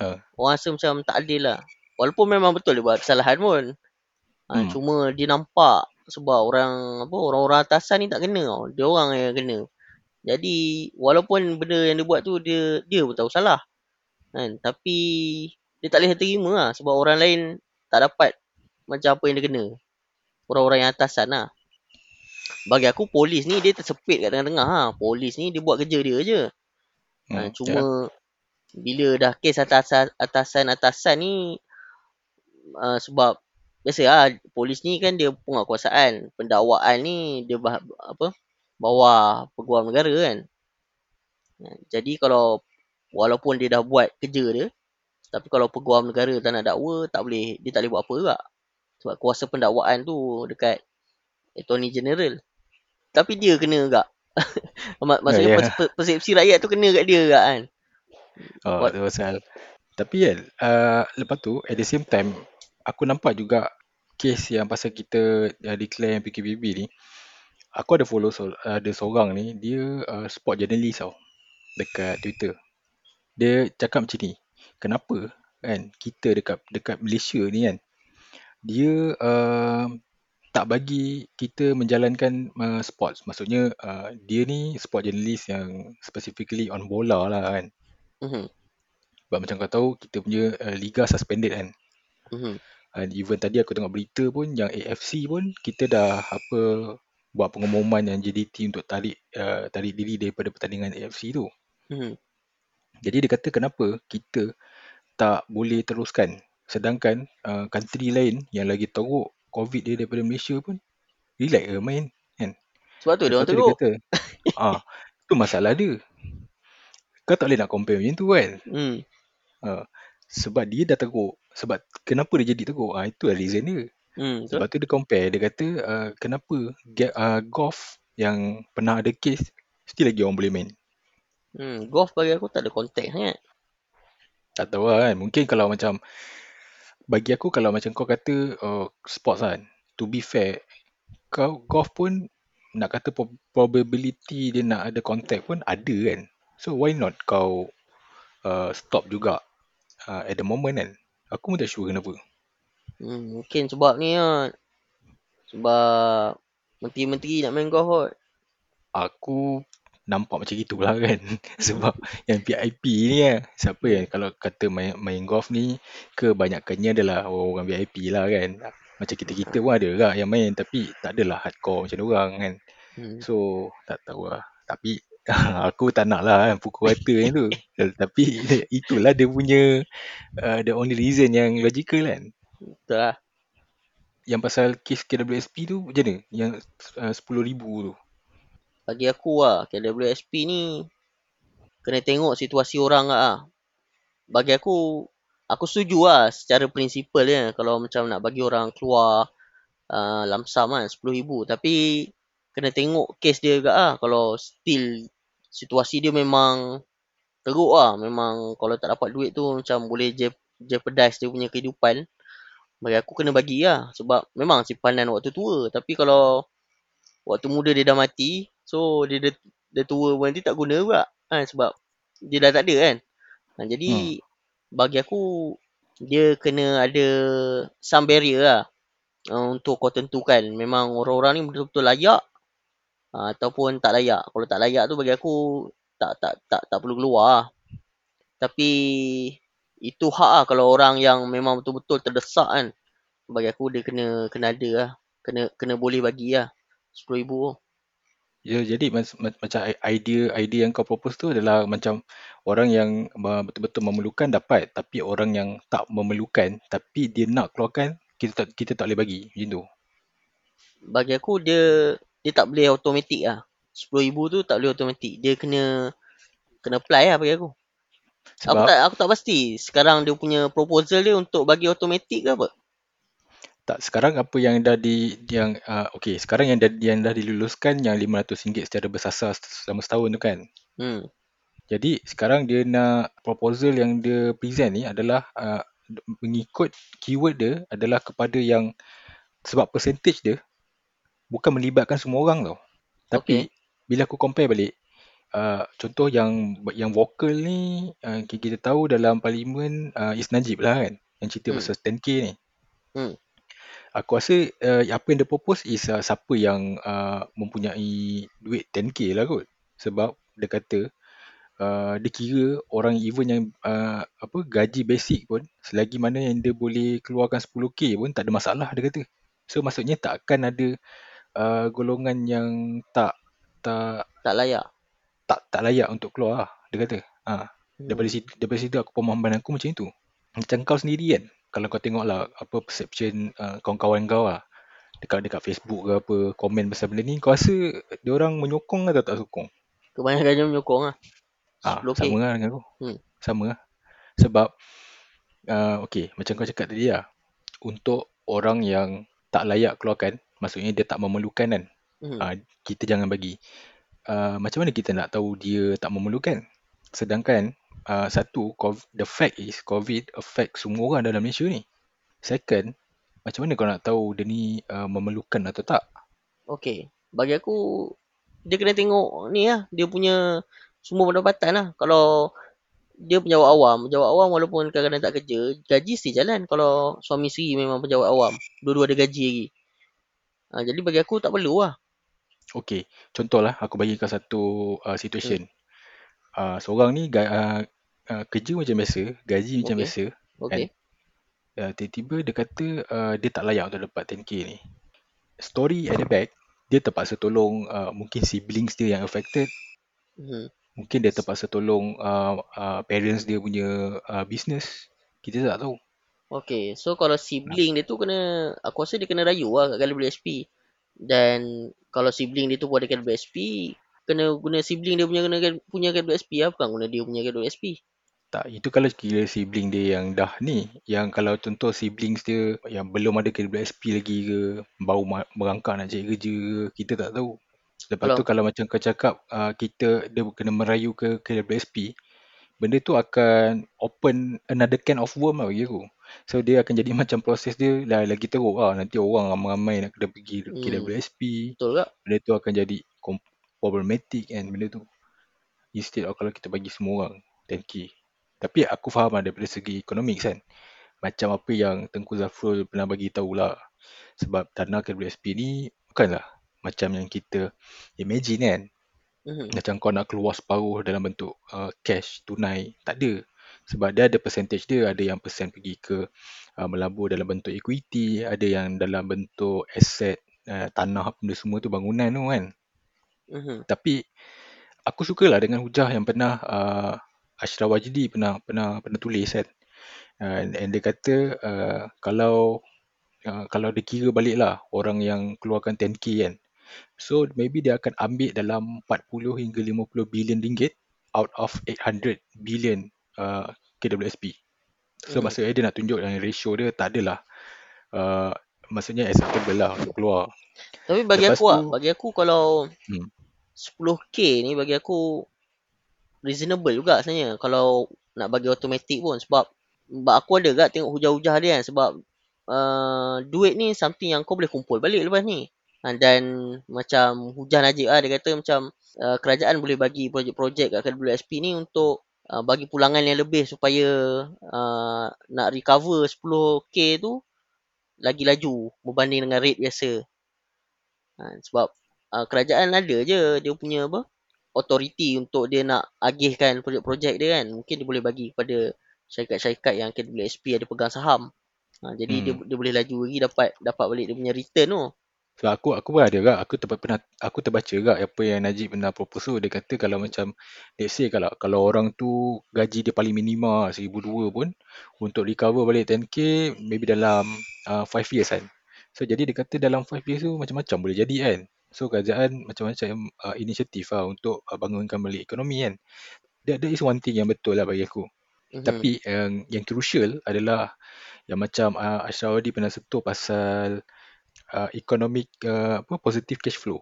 Speaker 1: Ha.
Speaker 2: Orang rasa macam tak adil lah. Walaupun memang betul dia buat kesalahan pun. Ha,
Speaker 1: Hmm.
Speaker 2: Cuma dia nampak sebab orang apa orang-orang atasan ni tak kena tau. Dia orang yang kena. Jadi walaupun benda yang dia buat tu dia dia pun tahu salah. Kan? Tapi dia tak boleh terima lah sebab orang lain tak dapat macam apa yang dia kena. Orang-orang yang atasan lah. Bagi aku polis ni dia tersepit kat tengah-tengah ha. Polis ni dia buat kerja dia je.
Speaker 1: Hmm.
Speaker 2: Ha, cuma bila dah kes atasan atasan-atasan ni uh, sebab biasa lah polis ni kan dia penguatkuasaan. Pendakwaan ni dia bah, apa bawah peguam negara kan. Jadi kalau walaupun dia dah buat kerja dia tapi kalau peguam negara tak nak dakwa tak boleh dia tak boleh buat apa juga. Sebab kuasa pendakwaan tu dekat Attorney General. Tapi dia kena juga. Mak- Maksudnya
Speaker 1: Ya, ya.
Speaker 2: pers- per- persepsi rakyat tu kena kat dia juga kan.
Speaker 1: Oh,
Speaker 2: Buat-
Speaker 1: tu pasal. Tapi kan, uh, lepas tu, at the same time, aku nampak juga kes yang pasal kita uh, declare yang PKPB ni, aku ada follow so, ada seorang ni, dia uh, sport journalist tau, dekat Twitter. Dia cakap macam ni, kenapa kan kita dekat dekat Malaysia ni kan, dia uh, tak bagi kita menjalankan uh, sports. Maksudnya uh, dia ni sport journalist yang specifically on bola lah kan.
Speaker 2: Mhm.
Speaker 1: Sebab macam kau tahu kita punya uh, liga suspended kan.
Speaker 2: Mhm.
Speaker 1: And even tadi aku tengok berita pun yang AFC pun kita dah apa buat pengumuman yang JDT untuk tarik uh, tarik diri daripada pertandingan AFC tu.
Speaker 2: Mhm.
Speaker 1: Jadi dia kata kenapa kita tak boleh teruskan sedangkan uh, country lain yang lagi teruk COVID dia daripada Malaysia pun relax ke main kan.
Speaker 2: Sebab tu dia
Speaker 1: Lepas
Speaker 2: orang
Speaker 1: dia
Speaker 2: teruk.
Speaker 1: kata ah tu masalah dia. Kau tak boleh nak compare macam tu kan.
Speaker 2: Hmm.
Speaker 1: Uh, sebab dia dah teruk. Sebab kenapa dia jadi teruk? Ah itu lah reason dia.
Speaker 2: Hmm. Betul.
Speaker 1: Sebab tu dia compare dia kata uh, kenapa get, uh, golf yang pernah ada case still lagi orang boleh main.
Speaker 2: Hmm. Golf bagi aku tak ada konteks sangat.
Speaker 1: Tak tahu lah kan. Mungkin kalau macam bagi aku kalau macam kau kata uh, sports kan. To be fair, kau golf pun nak kata pro- probability dia nak ada contact pun ada kan. So why not kau uh, stop juga uh, at the moment kan. Aku pun tak sure kenapa.
Speaker 2: Hmm. Mungkin sebab ni lah. Sebab menteri-menteri nak main golf kot.
Speaker 1: Aku nampak macam gitulah kan. Sebab yang VIP ni lah. Siapa yang kalau kata main, main golf ni kebanyakannya adalah orang VIP lah kan. Macam kita-kita pun ada juga yang main tapi tak adalah hardcore macam orang kan.
Speaker 2: Hmm.
Speaker 1: So tak tahu lah. Tapi aku tak nak lah kan pukul rata yang tu. Tapi itulah dia punya uh, the only reason yang logical kan.
Speaker 2: Betul lah.
Speaker 1: Yang pasal kes KWSP tu macam mana? Yang uh, 10,000 tu.
Speaker 2: Bagi aku lah. KWSP ni. Kena tengok situasi orang lah. Bagi aku. Aku setuju lah. Secara prinsipal ya. Kalau macam nak bagi orang keluar. Uh, lamsam kan. RM10,000. Tapi. Kena tengok kes dia juga lah. Kalau still. Situasi dia memang. Teruk lah. Memang. Kalau tak dapat duit tu. Macam boleh je jeopardize dia punya kehidupan. Bagi aku kena bagi lah. Sebab memang simpanan waktu tua. Tapi kalau waktu muda dia dah mati. So dia dia, dia tua pun nanti tak guna pula. Kan? Sebab dia dah tak ada kan. Ha, jadi bagi aku dia kena ada some barrier lah. Uh, untuk kau tentukan memang orang-orang ni betul-betul layak uh, ataupun tak layak. Kalau tak layak tu bagi aku tak tak tak tak perlu keluar. lah. Tapi itu hak lah kalau orang yang memang betul-betul terdesak kan. Bagi aku dia kena kena ada lah. Kena kena boleh bagi lah. RM10,000 tu.
Speaker 1: Ya, jadi mas, macam idea idea yang kau propose tu adalah macam orang yang betul-betul memerlukan dapat tapi orang yang tak memerlukan tapi dia nak keluarkan kita tak kita tak boleh bagi macam tu.
Speaker 2: Bagi aku dia dia tak boleh automatik lah. RM10,000 tu tak boleh automatik. Dia kena kena apply lah bagi aku. Aku
Speaker 1: Sebab
Speaker 2: tak aku tak pasti sekarang dia punya proposal dia untuk bagi automatik ke apa.
Speaker 1: tak sekarang apa yang dah di yang uh, okey sekarang yang dah yang dah diluluskan yang RM500 secara bersasar selama setahun tu kan.
Speaker 2: Hmm.
Speaker 1: Jadi sekarang dia nak proposal yang dia present ni adalah uh, mengikut keyword dia adalah kepada yang sebab percentage dia bukan melibatkan semua orang tau. Tapi
Speaker 2: Okay.
Speaker 1: bila aku compare balik uh, contoh yang yang vokal ni uh, kita tahu dalam parlimen uh, Is Najib lah kan yang cerita
Speaker 2: Hmm.
Speaker 1: pasal 10k ni.
Speaker 2: Hmm.
Speaker 1: Aku rasa uh, apa yang dia propose is uh, siapa yang uh, mempunyai duit 10k lah kot. Sebab dia kata Uh, dia kira orang even yang uh, apa gaji basic pun selagi mana yang dia boleh keluarkan 10k pun tak ada masalah dia kata. So maksudnya tak akan ada uh, golongan yang tak tak
Speaker 2: Tak layak.
Speaker 1: tak tak layak untuk keluar lah, dia kata. Ha, daripada
Speaker 2: Hmm.
Speaker 1: situ daripada situ aku pemahaman aku macam itu. Macam kau sendiri kan kalau kau tengok lah apa perception uh, kawan-kawan kau lah dekat dekat Facebook ke apa komen pasal benda ni kau rasa dia orang menyokong atau tak sokong?
Speaker 2: Kebanyakannya menyokong lah.
Speaker 1: Ah,
Speaker 2: 10k.
Speaker 1: sama lah dengan aku.
Speaker 2: Hmm.
Speaker 1: Sama lah. Sebab uh, okay, macam kau cakap tadi lah. Untuk orang yang tak layak keluarkan, maksudnya dia tak memerlukan kan.
Speaker 2: Hmm.
Speaker 1: Uh, kita jangan bagi. Uh, macam mana kita nak tahu dia tak memerlukan? Sedangkan uh, satu, COVID, the fact is COVID affect semua orang dalam Malaysia ni. Second, macam mana kau nak tahu dia ni uh, memerlukan atau tak?
Speaker 2: Okay. Bagi aku, dia kena tengok ni lah. Dia punya semua pendapatan lah. Kalau dia pejabat awam, pejabat awam walaupun kadang-kadang tak kerja, gaji mesti jalan kalau suami isteri memang pejabat awam. Dua-dua ada gaji lagi. Ha, jadi bagi aku tak perlu lah.
Speaker 1: Okay, contohlah aku bagi kau satu uh, situation. Uh, seorang ni uh, uh, kerja macam biasa, gaji macam
Speaker 2: Okay.
Speaker 1: biasa.
Speaker 2: Okay.
Speaker 1: Uh, tiba-tiba dia kata uh, dia tak layak untuk dapat 10k ni. Story at the back, dia terpaksa tolong uh, mungkin siblings dia yang affected.
Speaker 2: Hmm.
Speaker 1: Mungkin dia terpaksa tolong uh, uh, parents dia punya uh, business. Kita tak tahu.
Speaker 2: Okay. So kalau sibling dia tu kena, aku rasa dia kena rayu lah kat KWSP. Dan kalau sibling dia tu pun ada KWSP, kena guna sibling dia punya kena punya KWSP lah. Bukan guna dia punya KWSP.
Speaker 1: Tak, itu kalau kira sibling dia yang dah ni. Yang kalau contoh siblings dia yang belum ada KWSP lagi ke, baru merangkak nak cari kerja ke, kita tak tahu. Lepas
Speaker 2: Kalau-
Speaker 1: tu kalau macam kau cakap uh, kita dia kena merayu ke KWSP, benda tu akan open another can of worm lah bagi aku. So dia akan jadi macam proses dia lah, lagi teruk lah. Nanti orang ramai-ramai nak kena pergi
Speaker 2: Hmm.
Speaker 1: KWSP.
Speaker 2: Betul tak?
Speaker 1: Benda tu akan jadi problematic kan benda tu. Instead of kalau kita bagi semua orang 10k. Tapi aku faham lah daripada segi ekonomik kan. Macam apa yang Tengku Zafrul pernah bagi tahulah. Sebab dana KWSP ni bukanlah macam yang kita imagine kan.
Speaker 2: Hmm.
Speaker 1: Macam kau nak keluar separuh dalam bentuk uh, cash, tunai. Tak ada. Sebab dia ada percentage dia. Ada yang persen pergi ke uh, melabur dalam bentuk equity. Ada yang dalam bentuk aset, uh, tanah benda semua tu bangunan tu kan.
Speaker 2: Hmm.
Speaker 1: Tapi aku sukalah dengan hujah yang pernah uh, Ashraf Wajdi pernah pernah pernah tulis kan. Uh, and dia kata uh, kalau uh, kalau dia kira balik lah orang yang keluarkan 10k kan. So maybe dia akan ambil dalam 40 hingga 50 bilion ringgit out of 800 billion uh, KWSP. So
Speaker 2: Mhm.
Speaker 1: maksudnya dia nak tunjuk yang ratio dia tak adalah uh, maksudnya acceptable lah untuk keluar.
Speaker 2: Tapi bagi
Speaker 1: Lepas
Speaker 2: aku lah,
Speaker 1: tu-
Speaker 2: bagi aku kalau
Speaker 1: Hmm.
Speaker 2: 10k ni bagi aku reasonable juga sebenarnya kalau nak bagi automatic pun sebab sebab aku ada gak tengok hujah-hujah dia kan sebab uh, duit ni something yang kau boleh kumpul balik lepas ni. Ha, dan macam hujah Najib lah dia kata macam uh, kerajaan boleh bagi projek-projek kat KWSP ni untuk uh, bagi pulangan yang lebih supaya uh, nak recover 10k tu lagi laju berbanding dengan rate biasa. Ha, sebab uh, kerajaan ada je dia punya apa authority untuk dia nak agihkan projek-projek dia kan. Mungkin dia boleh bagi kepada syarikat-syarikat yang KWSP ada pegang saham. Ha, jadi
Speaker 1: Hmm.
Speaker 2: dia dia boleh laju lagi dapat dapat balik dia punya return tu.
Speaker 1: So aku aku pun ada gak, aku ter, pernah aku terbaca gak apa yang Najib pernah propose tu. Dia kata kalau macam let's say kalau kalau orang tu gaji dia paling minima RM1,200 pun untuk recover balik 10k maybe dalam uh, 5 years kan. So jadi dia kata dalam 5 years tu macam-macam boleh jadi kan. So kerajaan macam-macam uh, inisiatif lah untuk uh, bangunkan balik ekonomi kan. That, that is one thing yang betul lah bagi aku.
Speaker 2: Mhm.
Speaker 1: Tapi yang yang crucial adalah yang macam uh, Ashraf Wadi pernah sentuh pasal uh, economic uh, apa positive cash flow.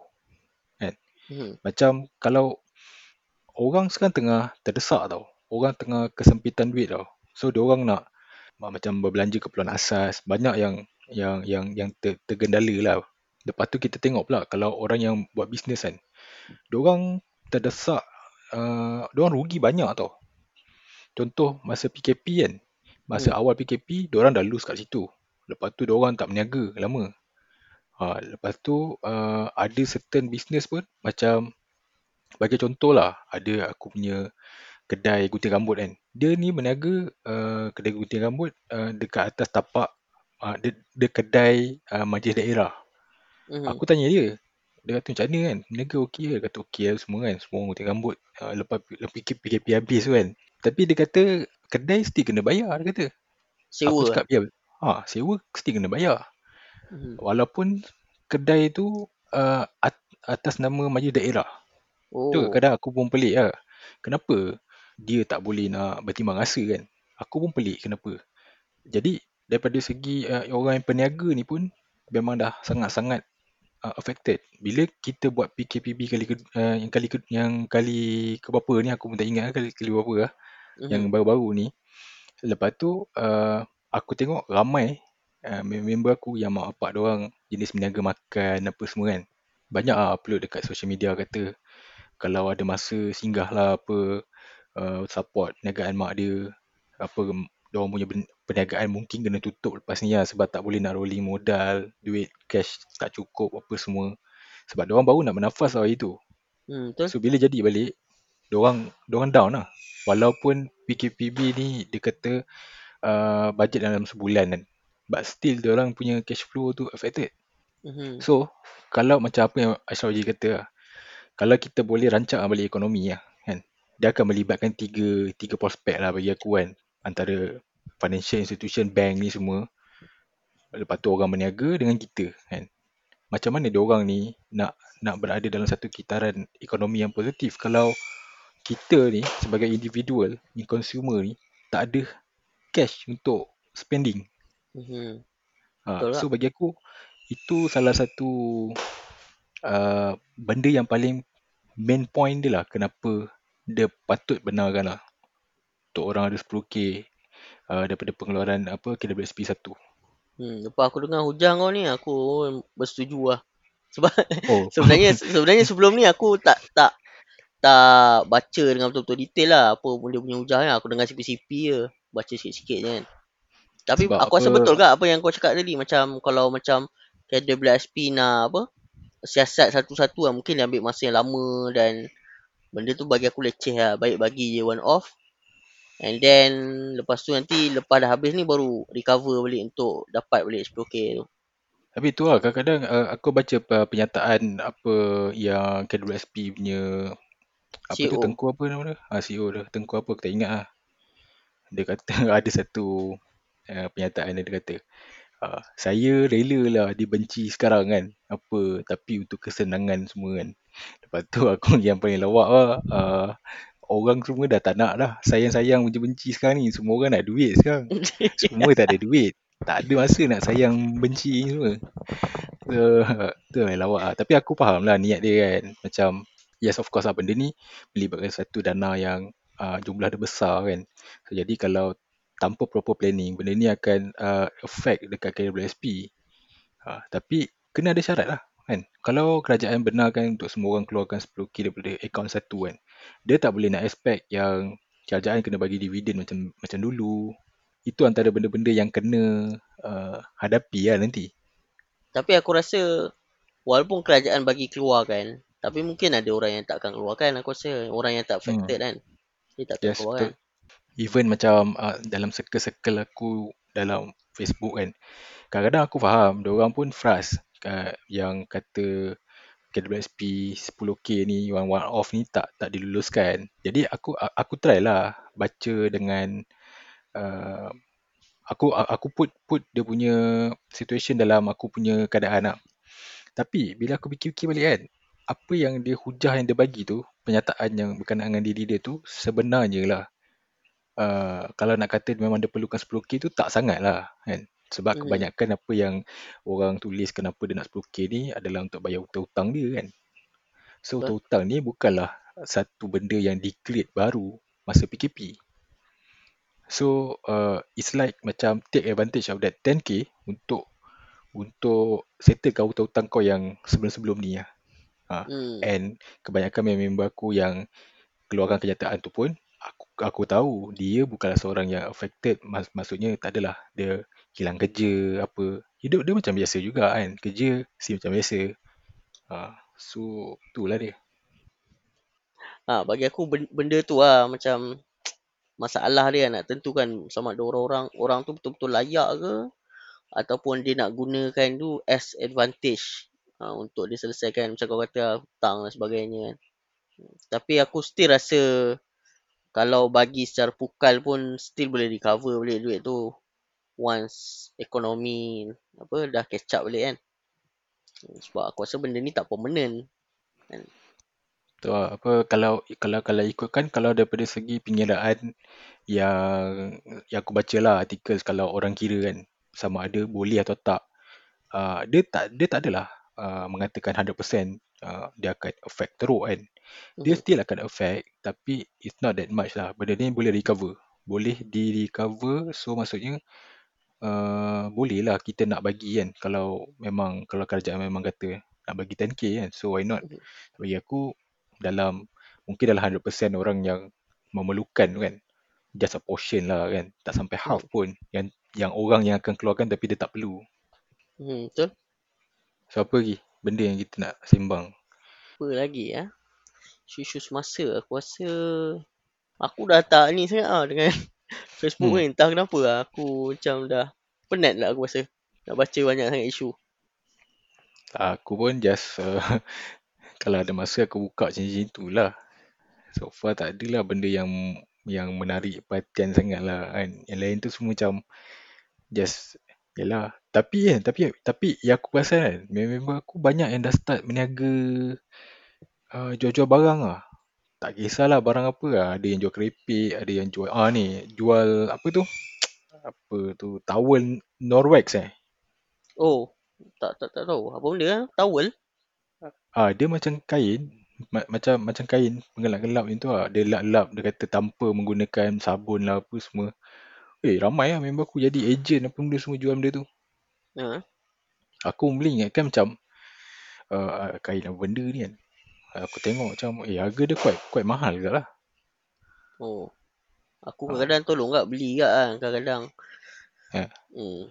Speaker 2: Mhm.
Speaker 1: Macam kalau orang sekarang tengah terdesak tau. Orang tengah kesempitan duit tau. So orang nak macam berbelanja keperluan asas. Banyak yang yang yang yang ter, tergendala lah. Lepas tu kita tengok pula kalau orang yang buat bisnes kan. Diorang terdesak, uh, diorang rugi banyak tau. Contoh masa PKP kan. Masa hmm. awal PKP, diorang dah lose kat situ. Lepas tu diorang tak berniaga lama. Ha, lepas tu uh, ada certain business pun macam bagi contoh lah ada aku punya kedai gunting rambut kan. Dia ni berniaga uh, kedai gunting rambut uh, dekat atas tapak uh, dia, dia kedai uh, majlis daerah. Mm-hmm. Aku tanya dia, dia kata macam mana kan? Berniaga okey ke? Dia kata okey lah semua kan. Semua gunting rambut uh, lepas, lepas PKP habis tu kan. Tapi dia kata kedai mesti kena bayar dia kata.
Speaker 2: Sewa? Aku cakap
Speaker 1: ya. Ha, sewa mesti kena bayar. Hmm. Walaupun kedai tu uh, atas nama majlis daerah. Oh. Tu kadang aku pun pelik lah. Kenapa dia tak boleh nak bertimbang rasa kan? Aku pun pelik kenapa. Jadi daripada segi uh, orang yang peniaga ni pun memang dah sangat-sangat uh, affected. Bila kita buat PKPB kali ke, uh, yang kali ke, yang kali ke berapa ni aku pun tak ingat kali kali berapa lah. Uh-huh. Yang baru-baru ni. Lepas tu uh, aku tengok ramai uh, member aku yang mak bapak dia orang jenis meniaga makan apa semua kan. Banyak ah upload dekat social media kata kalau ada masa singgah lah apa uh, support perniagaan mak dia apa dia orang punya perniagaan mungkin kena tutup lepas ni lah sebab tak boleh nak rolling modal duit cash tak cukup apa semua. Sebab dia orang baru nak bernafas lah itu hmm, so bila jadi balik dia orang dia orang down lah. Walaupun PKPB ni dia kata uh, budget dalam sebulan kan but still dia orang punya cash flow tu affected. Mm-hmm. so kalau macam apa yang astrologi kata lah, kalau kita boleh rancang balik ekonomi lah, kan? Dia akan melibatkan tiga tiga prospek lah bagi aku kan. Antara financial institution bank ni semua. Lepas tu orang berniaga dengan kita kan? Macam mana dia orang ni nak nak berada dalam satu kitaran ekonomi yang positif? Kalau kita ni sebagai individual ni consumer ni tak ada cash untuk spending mm-hmm. ha, so bagi aku itu salah satu uh, benda yang paling main point dia lah kenapa dia patut benarkan lah untuk orang ada 10k uh, daripada pengeluaran apa KWSP 1
Speaker 2: hmm, lepas aku dengar hujang kau ni aku bersetuju lah sebab oh. sebenarnya sebenarnya sebelum ni aku tak tak tak baca dengan betul-betul detail lah apa pun dia punya hujang lah. aku dengar CP-CP je baca sikit-sikit je kan tapi sebab aku rasa betul ke apa yang kau cakap tadi macam kalau macam KWSP nak apa siasat satu-satu lah mungkin dia ambil masa yang lama dan benda tu bagi aku leceh lah. Baik bagi je one off. And then lepas tu nanti lepas dah habis ni baru recover balik untuk dapat balik 10k tu.
Speaker 1: Tapi tu lah kadang-kadang uh, aku baca pernyataan apa yang KWSP punya apa CEO. tu tengku apa nama dia? Ha, CEO dia tengku apa aku tak ingat lah. Dia kata ada satu uh, pernyataan dia kata. Uh, saya rela lah dibenci sekarang kan. Apa tapi untuk kesenangan semua kan. Lepas tu aku yang paling lawak lah. Uh, orang semua dah tak nak dah sayang-sayang benci-benci sekarang ni. Semua orang nak duit sekarang. Semua tak ada duit. Tak ada masa nak sayang benci semua. So, tu yang lawak lah. tapi aku faham lah niat dia kan. Macam yes of course lah benda ni melibatkan satu dana yang uh, jumlah dia besar kan. So, jadi kalau tanpa proper planning benda ni akan uh, affect dekat KWSP uh, tapi kena ada syarat lah kan? Kalau kerajaan benarkan untuk semua orang keluarkan 10k daripada akaun satu kan? Dia tak boleh nak expect yang kerajaan kena bagi dividen macam macam dulu. Itu antara benda-benda yang kena uh, hadapi lah nanti.
Speaker 2: Tapi aku rasa walaupun kerajaan bagi keluar kan? Tapi mungkin ada orang yang tak akan keluarkan aku rasa orang yang tak affected hmm. kan? Dia tak yes, keluarkan betul
Speaker 1: even macam uh, dalam circle-circle aku dalam Facebook kan. Kadang-kadang aku faham dia orang pun frust uh, yang kata KWSP 10k ni one one off ni tak tak diluluskan. Jadi aku aku try lah baca dengan uh, aku aku put put dia punya situation dalam aku punya keadaan lah. tapi bila aku fikir-fikir balik kan apa yang dia hujah yang dia bagi tu penyataan yang berkenaan dengan diri dia tu sebenarnya lah uh, kalau nak kata memang dia perlukan 10k tu tak sangat lah kan sebab hmm. kebanyakan apa yang orang tulis kenapa dia nak 10k ni adalah untuk bayar hutang-hutang dia kan so hutang-hutang ni bukanlah satu benda yang declared baru masa PKP. So uh, it's like macam take advantage of that 10k untuk untuk settle kau hutang kau yang sebelum-sebelum ni lah. Ha.
Speaker 2: Hmm.
Speaker 1: And kebanyakan member aku yang keluarkan kenyataan tu pun aku aku tahu dia bukanlah seorang yang affected. Mak, maksudnya tak adalah. Dia hilang kerja apa. Hidup dia macam biasa juga kan. Kerja si macam biasa. Ha. so itulah dia.
Speaker 2: Ha, bagi aku benda tu lah macam masalah dia nak tentukan sama ada orang-orang orang tu betul-betul layak ke? Ataupun dia nak gunakan tu as advantage ha, untuk dia selesaikan macam kau kata hutang dan sebagainya kan. Tapi aku still rasa kalau bagi secara pukal pun still boleh recover balik duit tu once ekonomi apa dah catch up balik kan. Sebab aku rasa benda ni tak permanent. Kan?
Speaker 1: Tu lah, apa kalau kalau kalau ikutkan kalau daripada segi pengiraan yang yang aku baca lah artikel kalau orang kira kan sama ada boleh atau tak uh, dia tak dia tak adalah uh, mengatakan 100% uh, dia akan affect teruk kan dia mm-hmm. still akan affect tapi it's not that much lah. Benda ni boleh recover. Boleh di recover so maksudnya uh, boleh lah kita nak bagi kan kalau memang kalau kerajaan memang kata nak bagi 10k kan so why not? Mm-hmm. bagi aku dalam mungkin dalam 100% orang yang memerlukan kan just a portion lah kan tak sampai half hmm. pun yang yang orang yang akan keluarkan tapi dia tak perlu.
Speaker 2: Hmm, betul.
Speaker 1: So apa lagi benda yang kita nak sembang?
Speaker 2: Apa lagi ya isu-isu semasa aku rasa aku dah tak ni sangat lah dengan Facebook hmm. ni entah kenapa lah aku macam dah penat lah aku rasa nak baca banyak sangat isu
Speaker 1: aku pun just uh, kalau ada masa aku buka macam-macam tu lah. So far tak adalah benda yang yang menarik perhatian sangat lah kan. Yang lain tu semua macam just Yalah, tapi kan, tapi tapi yang aku perasan kan, memang aku banyak yang dah start meniaga uh, jual-jual barang lah. Tak kisahlah barang apa lah. Ada yang jual keripik, ada yang jual, ah ni, jual apa tu? Apa tu, towel Norwex eh?
Speaker 2: Oh, tak tak tak tahu. Apa benda lah? Towel?
Speaker 1: Ah dia macam kain ma- macam macam kain penggelap-gelap macam tu ah. Dia lap-lap dia kata tanpa menggunakan sabun lah apa semua. Eh ramai lah member aku jadi agent apa benda semua jual benda tu.
Speaker 2: Ha.
Speaker 1: Aku beli kan macam uh, kain apa benda ni kan. Aku tengok macam eh harga dia quite quite mahal juga lah.
Speaker 2: Oh. Aku kadang-kadang tolong kat beli kat kan kadang-kadang.
Speaker 1: Ha. Hmm.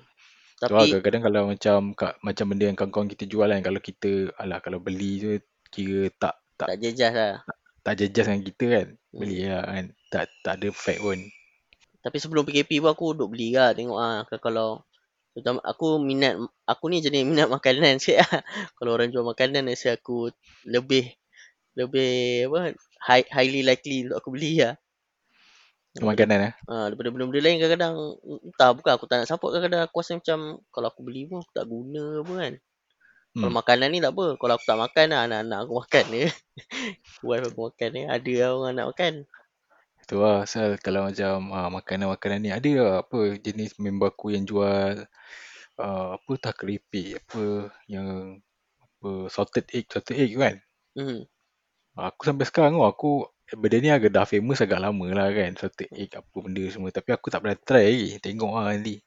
Speaker 1: Tapi tu kadang-kadang kalau macam kat, macam benda yang kawan-kawan kita jual kan kalau kita alah kalau beli tu kira tak
Speaker 2: tak, tak jejas lah.
Speaker 1: Tak, tak jejas dengan kita kan. Hmm. Beli lah kan. Tak tak ada fact pun.
Speaker 2: Tapi sebelum PKP pun aku duduk beli lah tengok ah kalau aku minat aku ni jenis minat makanan sikit lah. kalau orang jual makanan nasi aku lebih lebih apa high, highly likely untuk aku beli lah.
Speaker 1: Makanan eh?
Speaker 2: Ha, daripada benda-benda lain kadang-kadang Entah bukan aku tak nak support kadang-kadang aku rasa macam Kalau aku beli pun aku tak guna apa kan hmm. Kalau makanan ni tak apa Kalau aku tak makan lah anak-anak aku makan je Wife aku makan ni Ada lah orang nak makan
Speaker 1: Itu lah asal kalau macam ha, makanan-makanan ni Ada lah apa jenis member aku yang jual uh, Apa tak keripik apa Yang apa salted egg salted egg kan hmm. Aku sampai sekarang aku benda ni agak dah famous agak lama lah kan. Salted egg apa benda semua. Tapi aku tak pernah try lagi. Tengok lah nanti.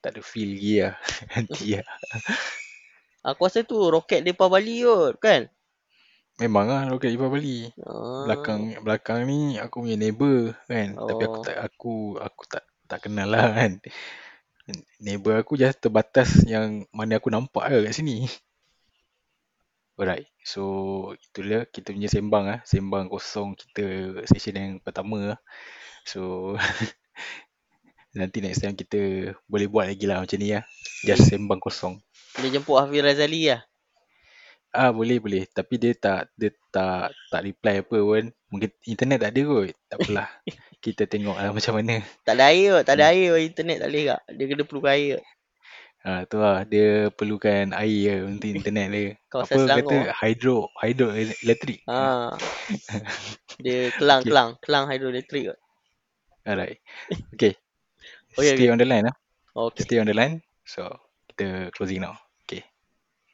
Speaker 1: Tak ada feel lagi lah. Nanti lah.
Speaker 2: Aku rasa tu roket depa Bali kot kan?
Speaker 1: Memang lah roket depa Bali ah. belakang belakang ni aku punya neighbor kan. Oh. tapi aku tak aku aku tak tak kenal lah kan. Neighbor aku just terbatas yang mana aku nampak lah kat sini Alright, so itulah kita punya sembang ah, sembang kosong kita session yang pertama lah. So nanti next time kita boleh buat lagi lah macam ni lah. Just sembang kosong.
Speaker 2: Boleh jemput Hafiz Razali lah.
Speaker 1: Ah boleh boleh, tapi dia tak dia tak tak reply apa pun. Mungkin internet tak ada kot. Tak apalah. kita tengok lah macam mana.
Speaker 2: Tak ada air kot, tak ada air kot internet tak boleh kak. Dia kena perlu air kot.
Speaker 1: Ha, tu lah dia perlukan air untuk internet dia. Kawasan Apa Selangor. kata hydro hydro elektrik.
Speaker 2: Ha. dia kelang okay. kelang kelang hidroelektrik kot.
Speaker 1: Alright. Okay. okay Stay okay. on the line lah. Okay. Stay on the line. So kita closing now. Okay.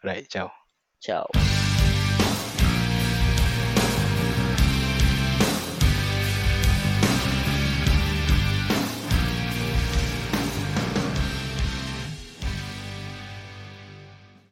Speaker 1: Alright, ciao.
Speaker 2: Ciao.